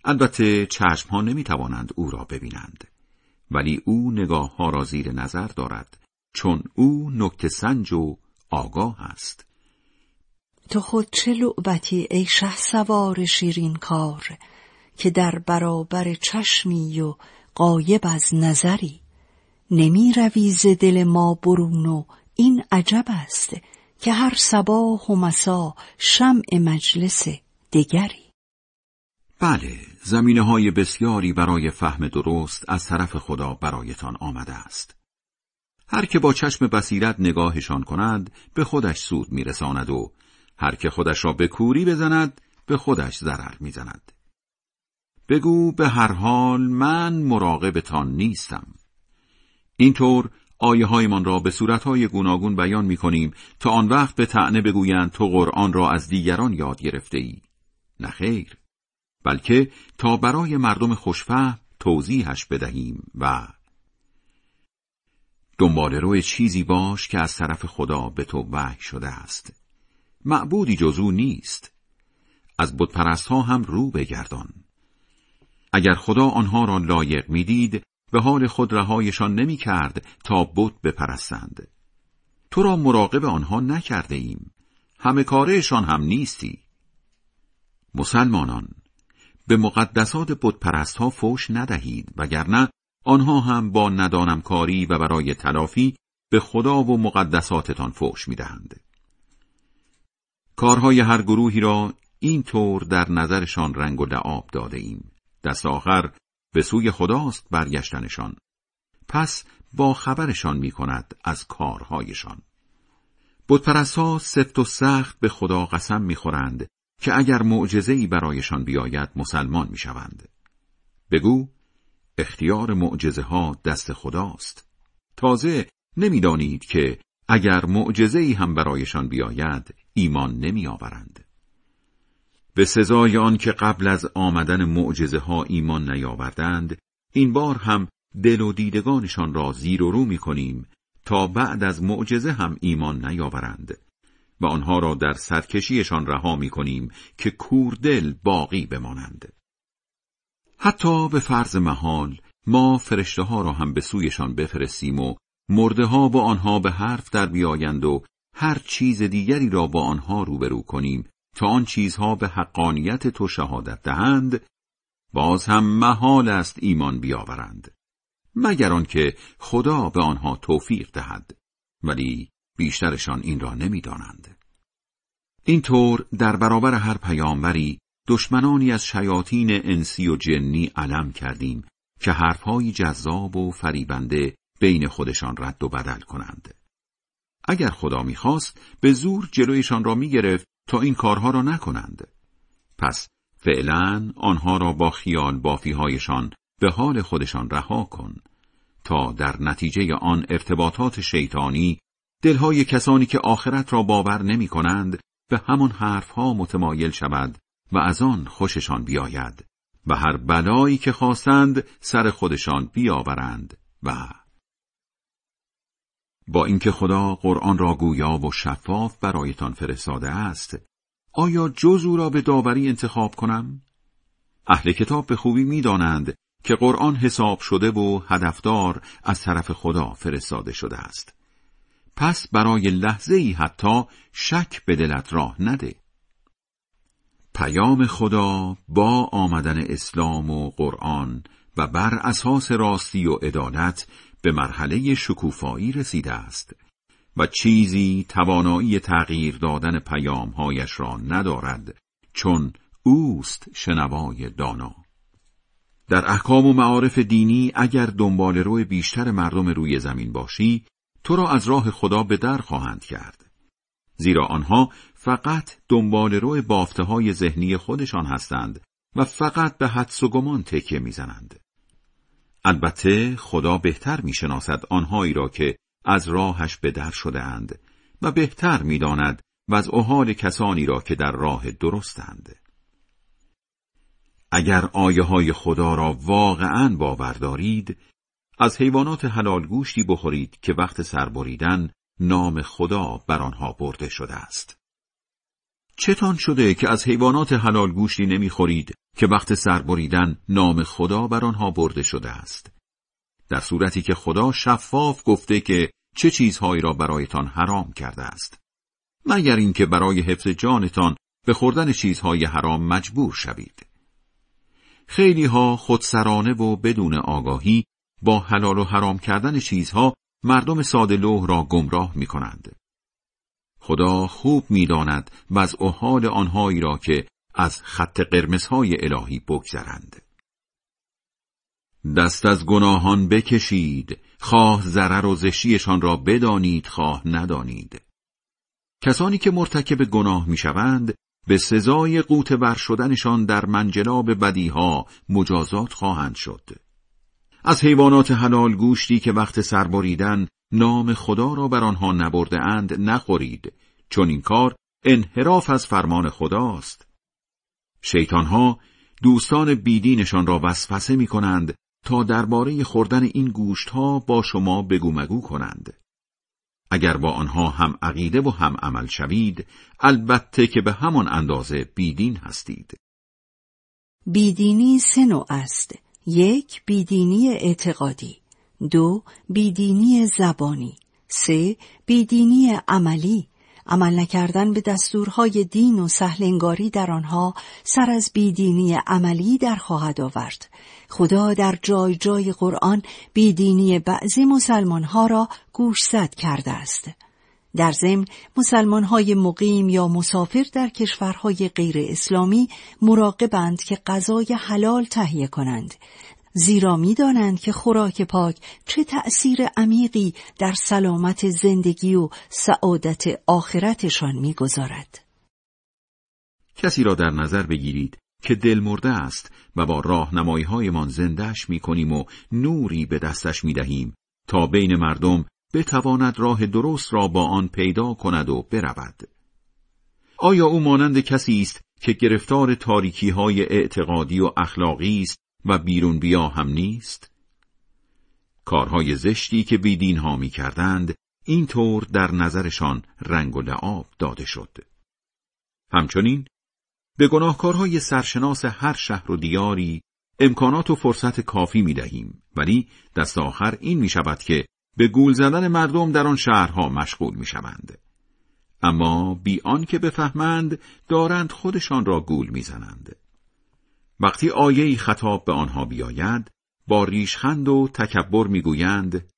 البته چشم ها نمی توانند او را ببینند. ولی او نگاه ها را زیر نظر دارد چون او نکت سنج و آگاه است. تو خود چه لعبتی ای شه سوار شیرین کار که در برابر چشمی و قایب از نظری؟ نمی روی ز دل ما برون و این عجب است که هر صباح و مسا شمع مجلس دگری. بله زمینه های بسیاری برای فهم درست از طرف خدا برایتان آمده است. هر که با چشم بصیرت نگاهشان کند به خودش سود میرساند و هر که خودش را به کوری بزند به خودش ضرر می‌زند بگو به هر حال من مراقبتان نیستم اینطور آیه هایمان را به صورتهای گوناگون بیان می کنیم تا آن وقت به تعنه بگویند تو قرآن را از دیگران یاد گرفته ای. نه خیر. بلکه تا برای مردم خوشفهم توضیحش بدهیم و دنبال روی چیزی باش که از طرف خدا به تو وحی شده است. معبودی جزو نیست. از بتپرست ها هم رو بگردان. اگر خدا آنها را لایق می‌دید به حال خود رهایشان نمی کرد تا بت بپرستند. تو را مراقب آنها نکرده ایم. همه کارهشان هم نیستی. مسلمانان به مقدسات بتپرست ها فوش ندهید وگرنه آنها هم با ندانم کاری و برای تلافی به خدا و مقدساتتان فوش می‌دهند. کارهای هر گروهی را این طور در نظرشان رنگ و لعاب داده ایم. دست آخر به سوی خداست برگشتنشان. پس با خبرشان می کند از کارهایشان. بودپرست سفت و سخت به خدا قسم می‌خورند که اگر معجزه‌ای برایشان بیاید مسلمان می‌شوند بگو اختیار معجزه ها دست خداست. تازه نمی‌دانید که اگر معجزه‌ای هم برایشان بیاید ایمان نمیآورند. به سزای آن که قبل از آمدن معجزه ها ایمان نیاوردند این بار هم دل و دیدگانشان را زیر و رو می کنیم تا بعد از معجزه هم ایمان نیاورند و آنها را در سرکشیشان رها می کنیم که کوردل باقی بمانند. حتی به فرض محال ما فرشته ها را هم به سویشان بفرستیم و مرده ها با آنها به حرف در بیایند و هر چیز دیگری را با آنها روبرو کنیم تا آن چیزها به حقانیت تو شهادت دهند باز هم محال است ایمان بیاورند. مگر آنکه خدا به آنها توفیق دهد ولی بیشترشان این را نمی‌دانند. اینطور در برابر هر پیامبری دشمنانی از شیاطین انسی و جنی علم کردیم که حرفهای جذاب و فریبنده بین خودشان رد و بدل کنند. اگر خدا می‌خواست به زور جلویشان را می‌گرفت تا این کارها را نکنند. پس فعلا آنها را با خیال بافیهایشان به حال خودشان رها کن تا در نتیجه آن ارتباطات شیطانی دلهای کسانی که آخرت را باور نمی کنند به همان حرفها متمایل شود و از آن خوششان بیاید و هر بلایی که خواستند سر خودشان بیاورند و با اینکه خدا قرآن را گویا و شفاف برایتان فرستاده است آیا جز او را به داوری انتخاب کنم؟ اهل کتاب به خوبی می‌دانند که قرآن حساب شده و هدفدار از طرف خدا فرستاده شده است. پس برای لحظه ای حتی شک به دلت راه نده. پیام خدا با آمدن اسلام و قرآن و بر اساس راستی و عدالت به مرحله شکوفایی رسیده است و چیزی توانایی تغییر دادن پیامهایش را ندارد چون اوست شنوای دانا. در احکام و معارف دینی اگر دنبال روی بیشتر مردم روی زمین باشی تو را از راه خدا به در خواهند کرد. زیرا آنها فقط دنبال روی بافته های ذهنی خودشان هستند و فقط به حدس و گمان تکیه می‌زنند. البته خدا بهتر می‌شناسد آنهایی را که از راهش به در شده اند و بهتر می‌داند وضع و حال کسانی را که در راه درستند. اگر آیه های خدا را واقعا باور دارید، از حیوانات حلال گوشتی بخورید که وقت سربریدن نام خدا بر آنها برده شده است. چتان شده که از حیوانات حلال گوشتی نمی‌خورید که وقت سربریدن نام خدا بر آنها برده شده است. در صورتی که خدا شفاف گفته که چه چیزهایی را برایتان حرام کرده است. مگر اینکه برای حفظ جانتان به خوردن چیزهای حرام مجبور شوید. خیلی ها خودسرانه و بدون آگاهی با حلال و حرام کردن چیزها مردم ساده لوح را گمراه می کنند. خدا خوب می‌داند وضع و حال آنهایی را که از خط قرمزهای الهی بگذرند. دست از گناهان بکشید، خواه ضرر و زشیشان را بدانید خواه ندانید. کسانی که مرتکب گناه می‌شوند به سزای قوت بر شدنشان در منجلاب بدیها مجازات خواهند شد. از حیوانات حلال گوشتی که وقت سربریدن نام خدا را بر آنها نبرده اند نخورید چون این کار انحراف از فرمان خداست. شیطانها دوستان بیدینشان را وسوسه می کنند تا درباره خوردن این گوشتها با شما بگو مگو کنند. اگر با آنها هم عقیده و هم عمل شوید البته که به همان اندازه بیدین هستید بیدینی سه نوع است یک بیدینی اعتقادی دو بیدینی زبانی سه بیدینی عملی عمل نکردن به دستورهای دین و سهلنگاری در آنها سر از بیدینی عملی در خواهد آورد. خدا در جای جای قرآن بیدینی بعضی مسلمانها را گوشزد کرده است. در ضمن مسلمانهای مقیم یا مسافر در کشورهای غیر اسلامی مراقبند که غذای حلال تهیه کنند زیرا می‌دانند که خوراک پاک چه تأثیر عمیقی در سلامت زندگی و سعادت آخرتشان می‌گذارد. کسی را در نظر بگیرید که دل مرده است و با راهنمایی هایمان زندش می کنیم و نوری به دستش می دهیم تا بین مردم بتواند راه درست را با آن پیدا کند و برود. آیا او مانند کسی است که گرفتار تاریکی های اعتقادی و اخلاقی است و بیرون بیا هم نیست؟ کارهای زشتی که بیدین ها می کردند اینطور در نظرشان رنگ و لعاب داده شد. همچنین به گناهکارهای سرشناس هر شهر و دیاری امکانات و فرصت کافی می دهیم ولی دست آخر این می شود که به گول زدن مردم در آن شهرها مشغول می شوند. اما بی که بفهمند دارند خودشان را گول می‌زنند. وقتی آیهی خطاب به آنها بیاید با ریشخند و تکبر می‌گویند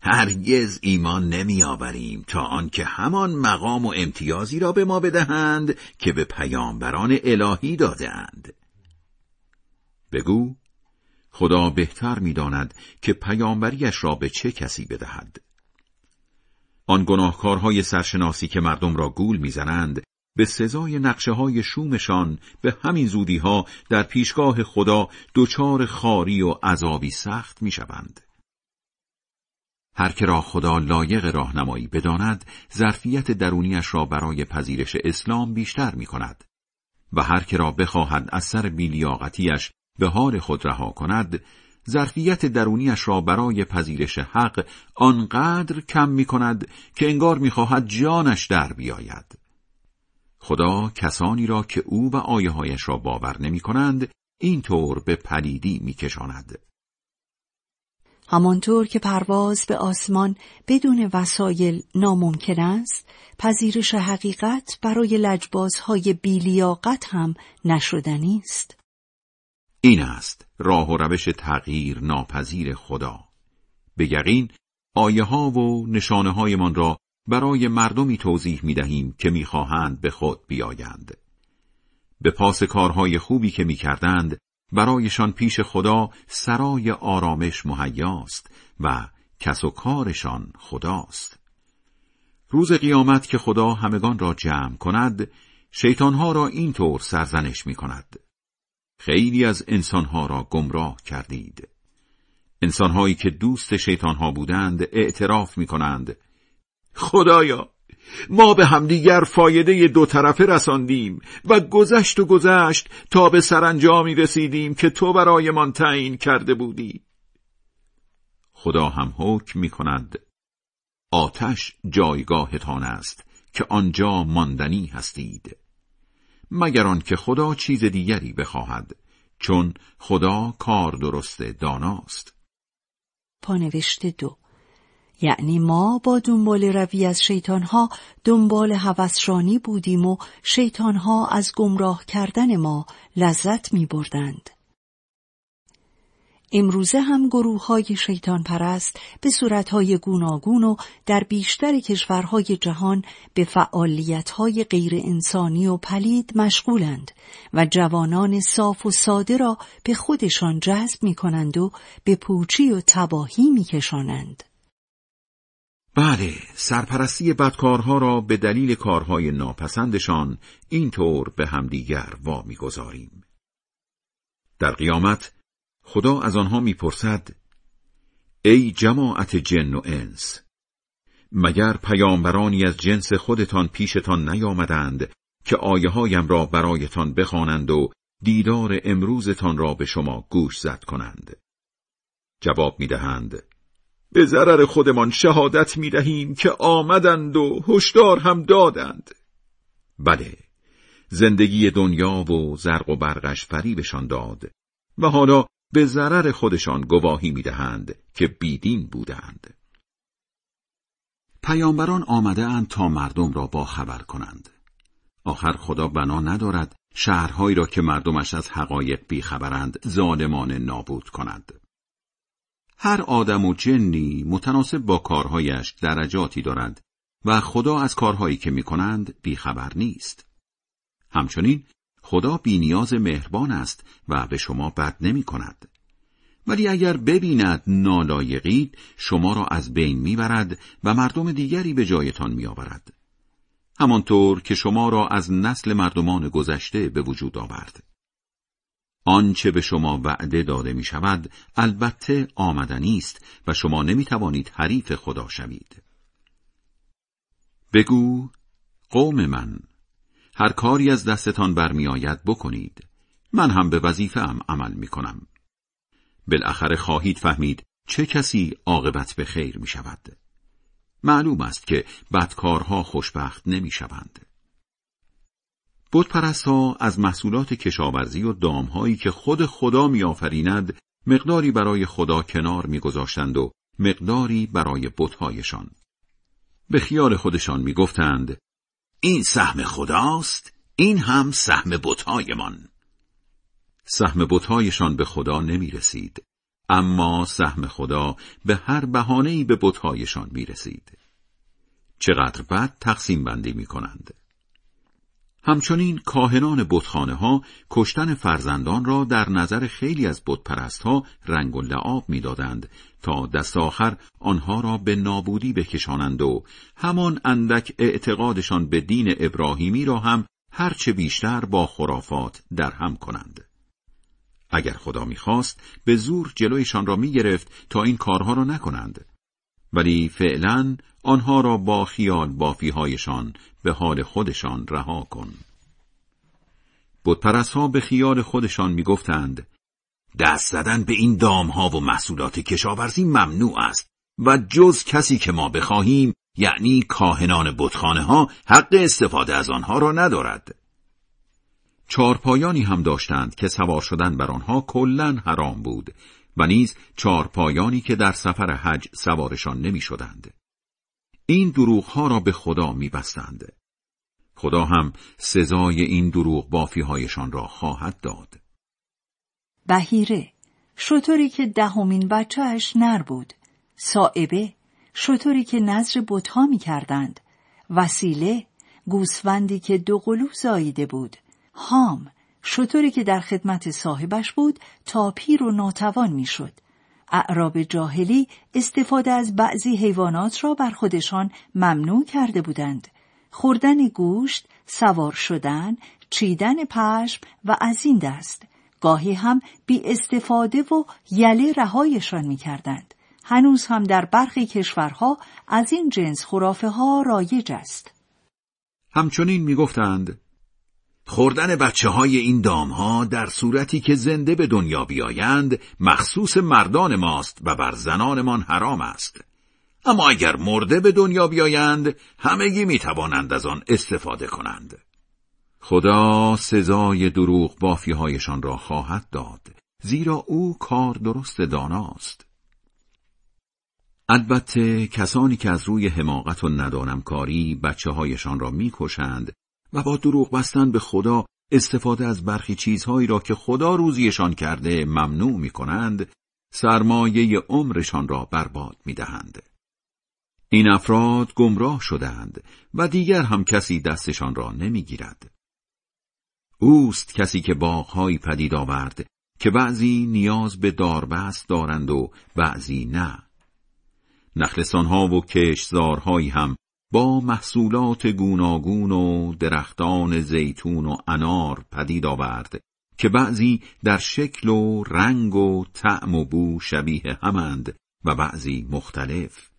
هرگز ایمان نمیآوریم تا آنکه همان مقام و امتیازی را به ما بدهند که به پیامبران الهی دادهاند بگو خدا بهتر می‌داند که پیامبریش را به چه کسی بدهد آن گناهکارهای سرشناسی که مردم را گول می‌زنند به سزای نقشه های شومشان به همین زودی ها در پیشگاه خدا دچار خاری و عذابی سخت می‌شوند. هر که را خدا لایق راهنمایی بداند ظرفیت درونیش را برای پذیرش اسلام بیشتر می کند و هر که را بخواهد از سر بیلیاقتیش به حال خود رها کند ظرفیت درونیش را برای پذیرش حق آنقدر کم می کند که انگار می خواهد جانش در بیاید. خدا کسانی را که او و آیه هایش را باور نمی کنند اینطور به پلیدی می کشاند. همانطور که پرواز به آسمان بدون وسایل ناممکن است، پذیرش حقیقت برای لجبازهای بیلیاقت هم نشدنی است. این است راه و روش تغییر ناپذیر خدا. به یقین آیه ها و نشانه هایمان را برای مردمی توضیح می دهیم که می خواهند به خود بیایند. به پاس کارهای خوبی که می کردند برایشان پیش خدا سرای آرامش مهیاست و کس و کارشان خداست. روز قیامت که خدا همگان را جمع کند شیطانها را اینطور سرزنش می کند. خیلی از انسانها را گمراه کردید. انسانهایی که دوست شیطانها بودند اعتراف می کنند خدایا ما به همدیگر فایده دو طرفه رساندیم و گذشت و گذشت تا به سرانجامی رسیدیم که تو برایمان تعیین کرده بودی. خدا هم حکم می کند آتش جایگاهتان است که آنجا ماندنی هستید. مگر آنکه خدا چیز دیگری بخواهد چون خدا کار درست داناست پانوشت دو یعنی ما با دنبال روی از شیطانها دنبال هوسرانی بودیم و شیطانها از گمراه کردن ما لذت می بردند. امروزه هم گروه های شیطان پرست به صورتهای گوناگون و در بیشتر کشورهای جهان به فعالیت های غیر انسانی و پلید مشغولند و جوانان صاف و ساده را به خودشان جذب می کنند و به پوچی و تباهی می کشانند. بله، سرپرستی بدکارها را به دلیل کارهای ناپسندشان اینطور به همدیگر وا می‌گذاریم. در قیامت خدا از آنها می‌پرسد ای جماعت جن و انس مگر پیامبرانی از جنس خودتان پیشتان نیامدند که آیه هایم را برایتان بخوانند و دیدار امروزتان را به شما گوش زد کنند؟ جواب می‌دهند به ضرر خودمان شهادت می دهیم که آمدند و هشدار هم دادند. بله زندگی دنیا و زرق و برقش فریبشان داد و حالا به ضرر خودشان گواهی می دهند که بیدین بودند. پیامبران آمده اند تا مردم را با خبر کنند. آخر خدا بنا ندارد شهرهایی را که مردمش از حقایق بیخبرند ظالمان نابود کند هر آدم و جنی متناسب با کارهایش درجاتی دارد و خدا از کارهایی که می کنند بیخبر نیست. همچنین خدا بینیاز مهربان است و به شما بد نمی کند. ولی اگر ببیند نالایقید شما را از بین می‌برد و مردم دیگری به جایتان میآورد. همانطور که شما را از نسل مردمان گذشته به وجود آورد. آنچه به شما وعده داده می شود البته آمدنی است و شما نمی توانید حریف خدا شوید. بگو قوم من هر کاری از دستتان برمیآید بکنید من هم به وظیفه ام عمل می کنم. بالاخره خواهید فهمید چه کسی عاقبت به خیر می شود. معلوم است که بدکارها خوشبخت نمی شوند. بت ها از محصولات کشاورزی و دامهایی که خود خدا میآفریند مقداری برای خدا کنار میگذاشتند و مقداری برای بتهایشان. به خیال خودشان می‌گفتند این سهم خداست این هم سهم بتهایمان. سهم بتهایشان به خدا نمی رسید اما سهم خدا به هر بهانه‌ای به بتهایشان می رسید چقدر بد تقسیم بندی می کنند همچنین کاهنان بتخانه ها کشتن فرزندان را در نظر خیلی از بتپرست ها رنگ و لعاب می‌دادند تا دست آخر آنها را به نابودی بکشانند و همان اندک اعتقادشان به دین ابراهیمی را هم هرچه بیشتر با خرافات در هم کنند. اگر خدا می‌خواست به زور جلویشان را می‌گرفت تا این کارها را نکنند ولی فعلا آنها را با خیال بافیهایشان به حال خودشان رها کن. بودپرست ها به خیال خودشان می‌گفتند دست زدن به این دامها و محصولات کشاورزی ممنوع است و جز کسی که ما بخواهیم یعنی کاهنان بتخانه ها حق استفاده از آنها را ندارد. چارپایانی هم داشتند که سوار شدن بر آنها کلا حرام بود و نیز چارپایانی که در سفر حج سوارشان نمی شدند. این دروغ ها را به خدا می بستند. خدا هم سزای این دروغ بافی هایشان را خواهد داد. بهیره شطوری که دهمین بچهش نر بود. سائبه شطوری که نظر بتها می کردند. وسیله گوسفندی که دو قلو زاییده بود. هام شطوری که در خدمت صاحبش بود تا پیر و ناتوان می‌شد. اعراب جاهلی استفاده از بعضی حیوانات را بر خودشان ممنوع کرده بودند. خوردن گوشت، سوار شدن، چیدن پشم و از این دست. گاهی هم بی استفاده و یله رهایشان می کردند. هنوز هم در برخی کشورها از این جنس خرافه ها رایج است. همچنین می گفتند خوردن بچه های این دامها در صورتی که زنده به دنیا بیایند مخصوص مردان ماست و بر زنانمان حرام است. اما اگر مرده به دنیا بیایند همگی می توانند از آن استفاده کنند. خدا سزای دروغ بافیهایشان را خواهد داد زیرا او کار درست داناست. البته کسانی که از روی حماقت و ندانمکاری بچه هایشان را می‌کشند و با دروغ بستن به خدا استفاده از برخی چیزهایی را که خدا روزیشان کرده ممنوع می کنند، سرمایه عمرشان را برباد می دهند. این افراد گمراه شدند و دیگر هم کسی دستشان را نمی گیرد. اوست کسی که باغهایی پدید آورد که بعضی نیاز به داربست دارند و بعضی نه. نخلستانها و کشزارهایی هم با محصولات گوناگون و درختان زیتون و انار پدید آورد که بعضی در شکل و رنگ و طعم و بو شبیه همند و بعضی مختلف.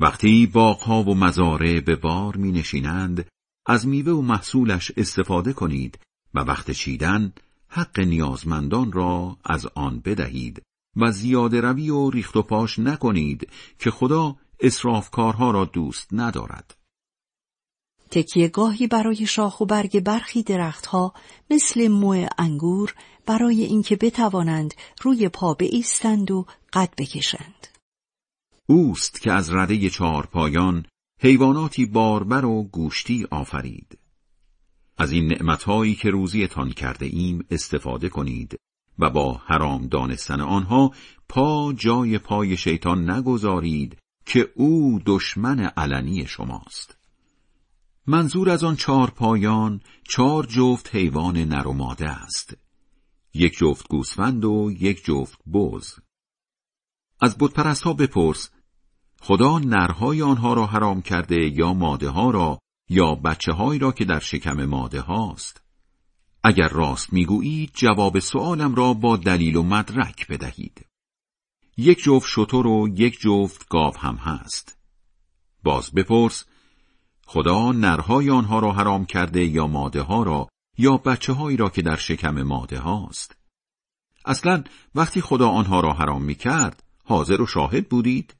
وقتی باغها و مزارع به بار می نشینند از میوه و محصولش استفاده کنید و وقت چیدن حق نیازمندان را از آن بدهید و زیاده روی و ریخت و پاش نکنید که خدا اسرافکارها را دوست ندارد. تکیه گاهی برای شاخ و برگ برخی درختها مثل مو انگور برای اینکه بتوانند روی پا بایستند و قد بکشند. اوست که از رده چهار پایان حیواناتی باربر و گوشتی آفرید. از این نعمتهایی که روزیتان کرده ایم استفاده کنید و با حرام دانستن آنها پا جای پای شیطان نگذارید که او دشمن علنی شماست. منظور از آن چهار پایان چهار جفت حیوان نر و ماده است. یک جفت گوسفند و یک جفت بز. از بتپرست ها بپرس خدا نرهای آنها را حرام کرده یا ماده ها را یا بچه هایی را که در شکم ماده هاست اگر راست می‌گویید جواب سوالم را با دلیل و مدرک بدهید یک جفت شطور و یک جفت گاو هم هست باز بپرس خدا نرهای آنها را حرام کرده یا ماده ها را یا بچه هایی را که در شکم ماده هاست اصلا وقتی خدا آنها را حرام می کرد حاضر و شاهد بودید؟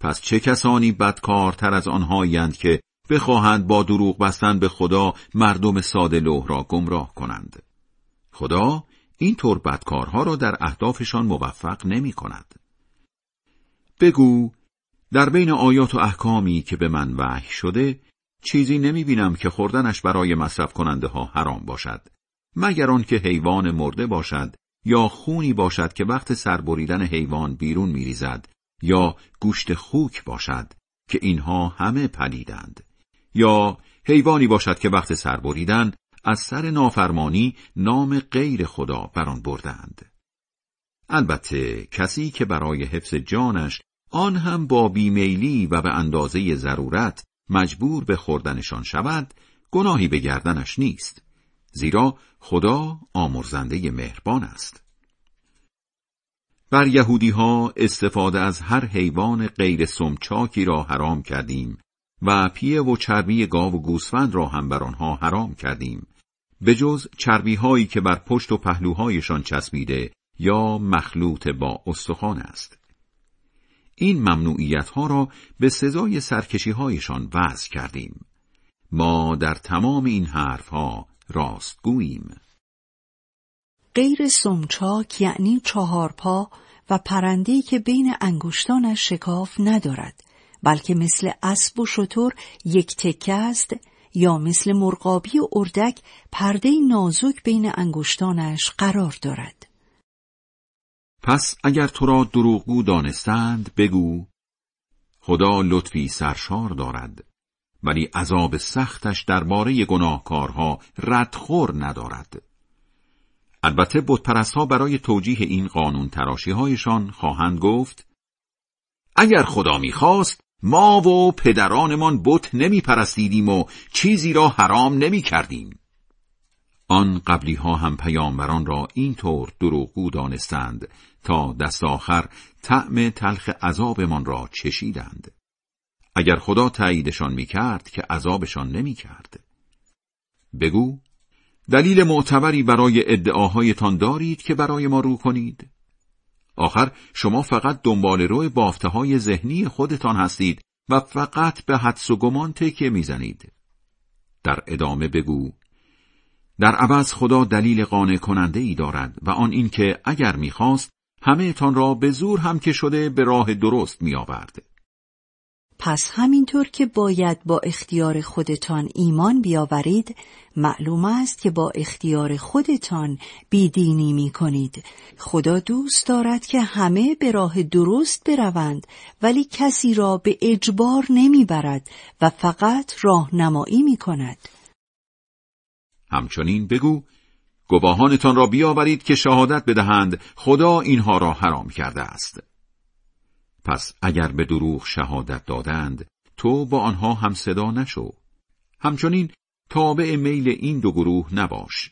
پس چه کسانی بدکارتر از آنهایند که بخواهند با دروغ بستن به خدا مردم ساده لوح را گمراه کنند. خدا این طور بدکارها را در اهدافشان موفق نمی کند. بگو در بین آیات و احکامی که به من وحی شده چیزی نمی بینم که خوردنش برای مصرف کننده ها حرام باشد مگر آنکه حیوان مرده باشد یا خونی باشد که وقت سربریدن حیوان بیرون میریزد یا گوشت خوک باشد که اینها همه پلیدند یا حیوانی باشد که وقت سر بریدن از سر نافرمانی نام غیر خدا بر آن بردند. البته کسی که برای حفظ جانش آن هم با بیمیلی و به اندازه ضرورت مجبور به خوردنشان شود گناهی به گردنش نیست زیرا خدا آمرزنده مهربان است. بر یهودی ها استفاده از هر حیوان غیر سمچاکی را حرام کردیم و پیه و چربی گاو و گوسفند را هم بر آنها حرام کردیم. به جز چربی هایی که بر پشت و پهلوهایشان چسبیده یا مخلوط با استخوان است. این ممنوعیت ها را به سزای سرکشی هایشان وضع کردیم. ما در تمام این حرف ها راست گوییم غیر سمچاک یعنی چهار پا و پرندهی که بین انگشتانش شکاف ندارد بلکه مثل اسب و شتر یک تکه است یا مثل مرغابی و اردک پرده نازک بین انگشتانش قرار دارد. پس اگر تو را دروغگو دانستند بگو خدا لطفی سرشار دارد ولی عذاب سختش درباره گناهکارها ردخور ندارد. البته بتپرستها برای توجیه این قانون تراشی هایشان خواهند گفت اگر خدا می‌خواست ما و پدرانمان بت نمی پرستیدیم و چیزی را حرام نمی کردیم. آن قبلی ها هم پیامبران را اینطور دروغگو دانستند تا دست آخر طعم تلخ عذابمان را چشیدند. اگر خدا تاییدشان می کرد که عذابشان نمی کرد. بگو دلیل معتبری برای ادعاهایتان دارید که برای ما رو کنید آخر شما فقط دنبال روی بافته های ذهنی خودتان هستید و فقط به حدس و گمان تکیه می‌زنید در ادامه بگو در عوض خدا دلیل قانع کننده ای دارد و آن اینکه اگر می‌خواست همه تان را به زور هم که شده به راه درست میآورد. پس همینطور که باید با اختیار خودتان ایمان بیاورید معلوم است که با اختیار خودتان بیدینی می کنید خدا دوست دارد که همه به راه درست بروند ولی کسی را به اجبار نمی‌برد و فقط راهنمایی می کند همچنین بگو گواهانتان را بیاورید که شهادت بدهند خدا اینها را حرام کرده است. پس اگر به دروغ شهادت دادند تو با آنها هم صدا نشو همچنین تابع میل این دو گروه نباش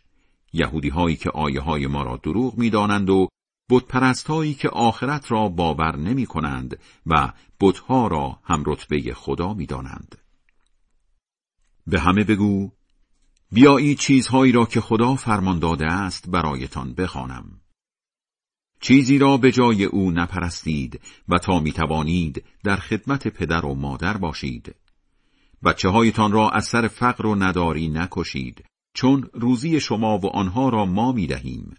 یهودی هایی که آیه های ما را دروغ می‌دانند و بت هایی که آخرت را باور نمی کنند و بتها را هم رتبه خدا می دانند. به همه بگو بیایید چیزهایی را که خدا فرمان داده است برایتان بخوانم. چیزی را به جای او نپرستید و تا می توانید در خدمت پدر و مادر باشید. بچه هایتان را از سر فقر و نداری نکشید چون روزی شما و آنها را ما می دهیم.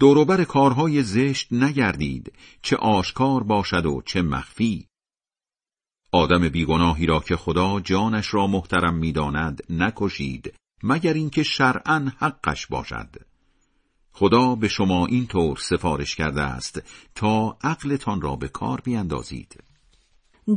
دوروبر کارهای زشت نگردید چه آشکار باشد و چه مخفی. آدم بیگناهی را که خدا جانش را محترم می‌داند نکشید مگر اینکه شرعا حقش باشد خدا به شما این طور سفارش کرده است تا عقلتان را به کار بیندازید.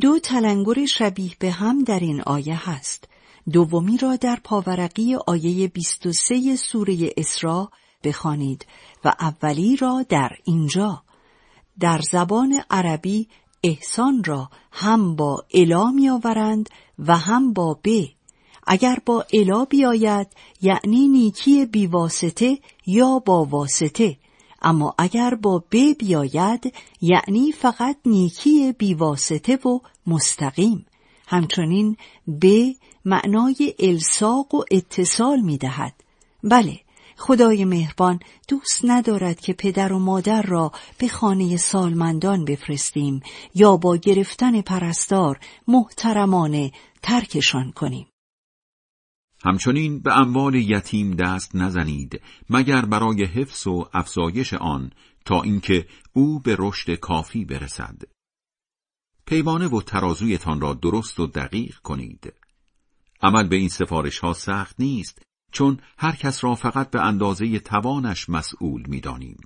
دو تلنگر شبیه به هم در این آیه هست. دومی را در پاورقی آیه 23 سوره اسراء بخوانید و اولی را در اینجا. در زبان عربی احسان را هم با الا می آورند و هم با ب اگر با الا بیاید یعنی نیکی بیواسطه یا با واسطه. اما اگر با ب بیاید یعنی فقط نیکی بیواسطه و مستقیم. همچنین ب معنای الساق و اتصال می دهد بله خدای مهربان دوست ندارد که پدر و مادر را به خانه سالمندان بفرستیم یا با گرفتن پرستار محترمانه ترکشان کنیم. همچنین به اموال یتیم دست نزنید مگر برای حفظ و افزایش آن تا اینکه او به رشد کافی برسد. پیمانه و ترازویتان را درست و دقیق کنید. عمل به این سفارش ها سخت نیست چون هر کس را فقط به اندازه توانش مسئول می‌دانیم.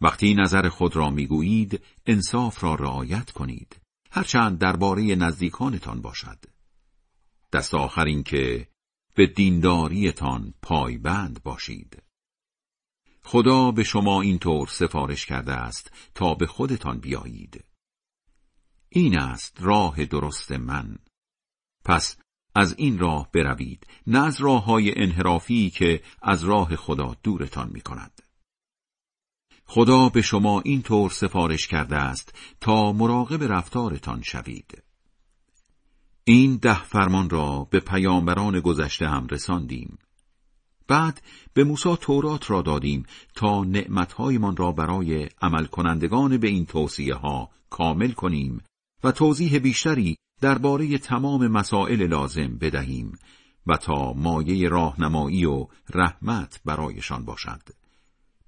وقتی نظر خود را می‌گویید انصاف را رعایت کنید هرچند درباره نزدیکانتان باشد دست آخر این که به دینداریتان پایبند باشید خدا به شما اینطور سفارش کرده است تا به خودتان بیایید این است راه درست من پس از این راه بروید نه از راه های انحرافی که از راه خدا دورتان می کند. خدا به شما این طور سفارش کرده است تا مراقب رفتارتان شوید. این ده فرمان را به پیامبران گذشته هم رساندیم. بعد به موسی تورات را دادیم تا نعمتهایمان را برای عمل کنندگان به این توصیه ها کامل کنیم و توضیح بیشتری درباره تمام مسائل لازم بدهیم و تا مایه راهنمایی و رحمت برایشان باشد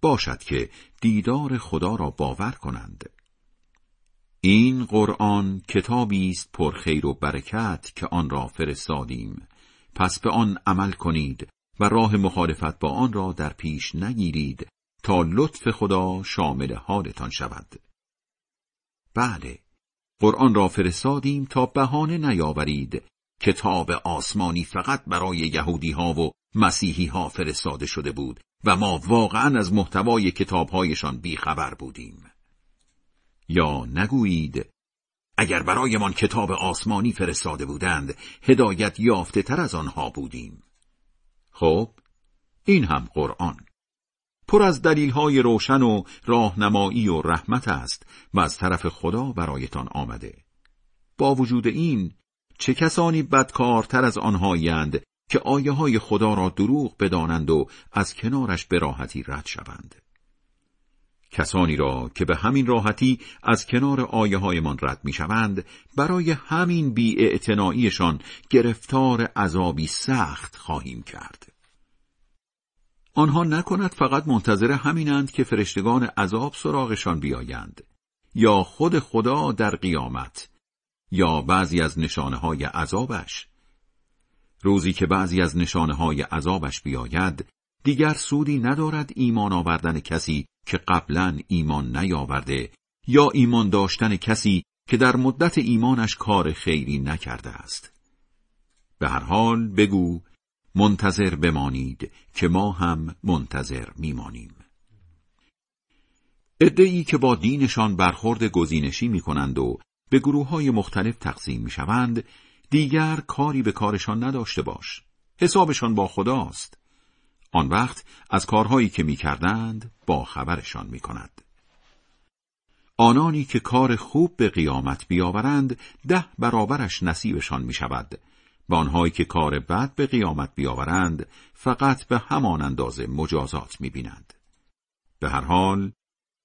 باشد که دیدار خدا را باور کنند این قرآن کتابی است پر خیر و برکت که آن را فرستادیم. پس به آن عمل کنید و راه مخالفت با آن را در پیش نگیرید تا لطف خدا شامل حالتان شود. بله قرآن را فرستادیم تا بهانه نیاورید. کتاب آسمانی فقط برای یهودی ها و مسیحی ها فرستاده شده بود و ما واقعا از محتوای کتابهایشان بیخبر بودیم. یا نگویید اگر برایمان کتاب آسمانی فرستاده بودند هدایت یافته تر از آنها بودیم خب این هم قرآن پر از های روشن و راهنمایی و رحمت است و از طرف خدا برایتان آمده. با وجود این چه کسانی بدکارتر از آنهایند که آیه های خدا را دروغ بدانند و از کنارش به راحتی رد شوند. کسانی را که به همین راحتی از کنار آیه هایمان رد می شوند برای همین بی گرفتار عذابی سخت خواهیم کرد. آنها نکند فقط منتظر همینند که فرشتگان عذاب سراغشان بیایند یا خود خدا در قیامت یا بعضی از نشانه های عذابش روزی که بعضی از نشانه های عذابش بیاید دیگر سودی ندارد ایمان آوردن کسی که قبلا ایمان نیاورده یا ایمان داشتن کسی که در مدت ایمانش کار خیری نکرده است. به هر حال بگو منتظر بمانید که ما هم منتظر میمانیم. ادعی که با دینشان برخورد گزینشی می کنند و به گروه های مختلف تقسیم می شوند دیگر کاری به کارشان نداشته باش. حسابشان با خداست. آن وقت از کارهایی که می کردند با خبرشان می کند. آنانی که کار خوب به قیامت بیاورند ده برابرش نصیبشان می شود و آنهایی که کار بد به قیامت بیاورند فقط به همان اندازه مجازات می بینند. به هر حال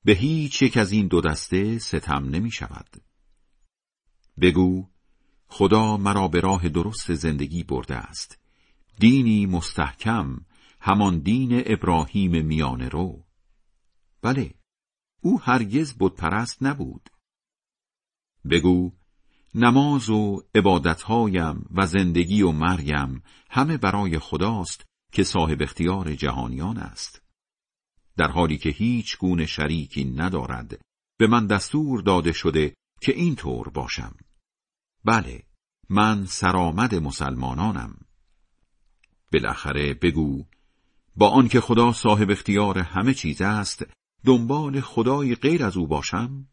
به هیچ یک از این دو دسته ستم نمی شود. بگو خدا مرا به راه درست زندگی برده است. دینی مستحکم همان دین ابراهیم میانه رو. بله، او هرگز پرست نبود. بگو نماز و عبادتهایم و زندگی و مریم همه برای خداست که صاحب اختیار جهانیان است. در حالی که هیچ گونه شریکی ندارد به من دستور داده شده که اینطور باشم. بله، من سرآمد مسلمانانم. بالاخره بگو با آنکه خدا صاحب اختیار همه چیز است دنبال خدای غیر از او باشم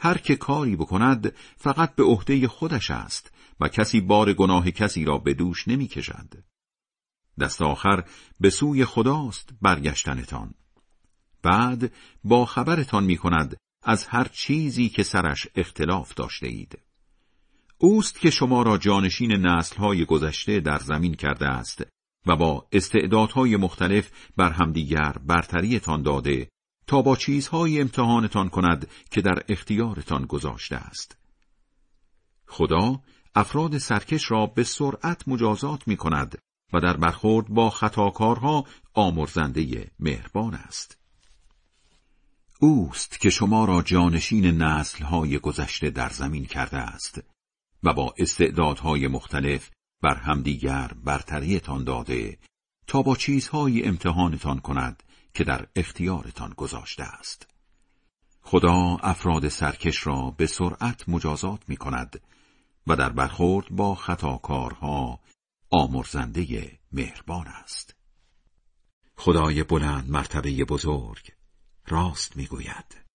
هر که کاری بکند فقط به عهده خودش است و کسی بار گناه کسی را به دوش نمی کشد. دست آخر به سوی خداست برگشتنتان. بعد با خبرتان می کند از هر چیزی که سرش اختلاف داشته اید. اوست که شما را جانشین نسلهای گذشته در زمین کرده است و با استعدادهای مختلف بر همدیگر برتریتان داده تا با چیزهای امتحانتان کند که در اختیارتان گذاشته است. خدا افراد سرکش را به سرعت مجازات می کند و در برخورد با خطاکارها آمرزنده مهربان است. اوست که شما را جانشین نسلهای گذشته در زمین کرده است و با استعدادهای مختلف بر همدیگر برتریتان داده تا با چیزهایی امتحانتان کند که در اختیارتان گذاشته است. خدا افراد سرکش را به سرعت مجازات می کند و در برخورد با خطاکارها آمرزنده مهربان است. خدای بلند مرتبه بزرگ راست می گوید.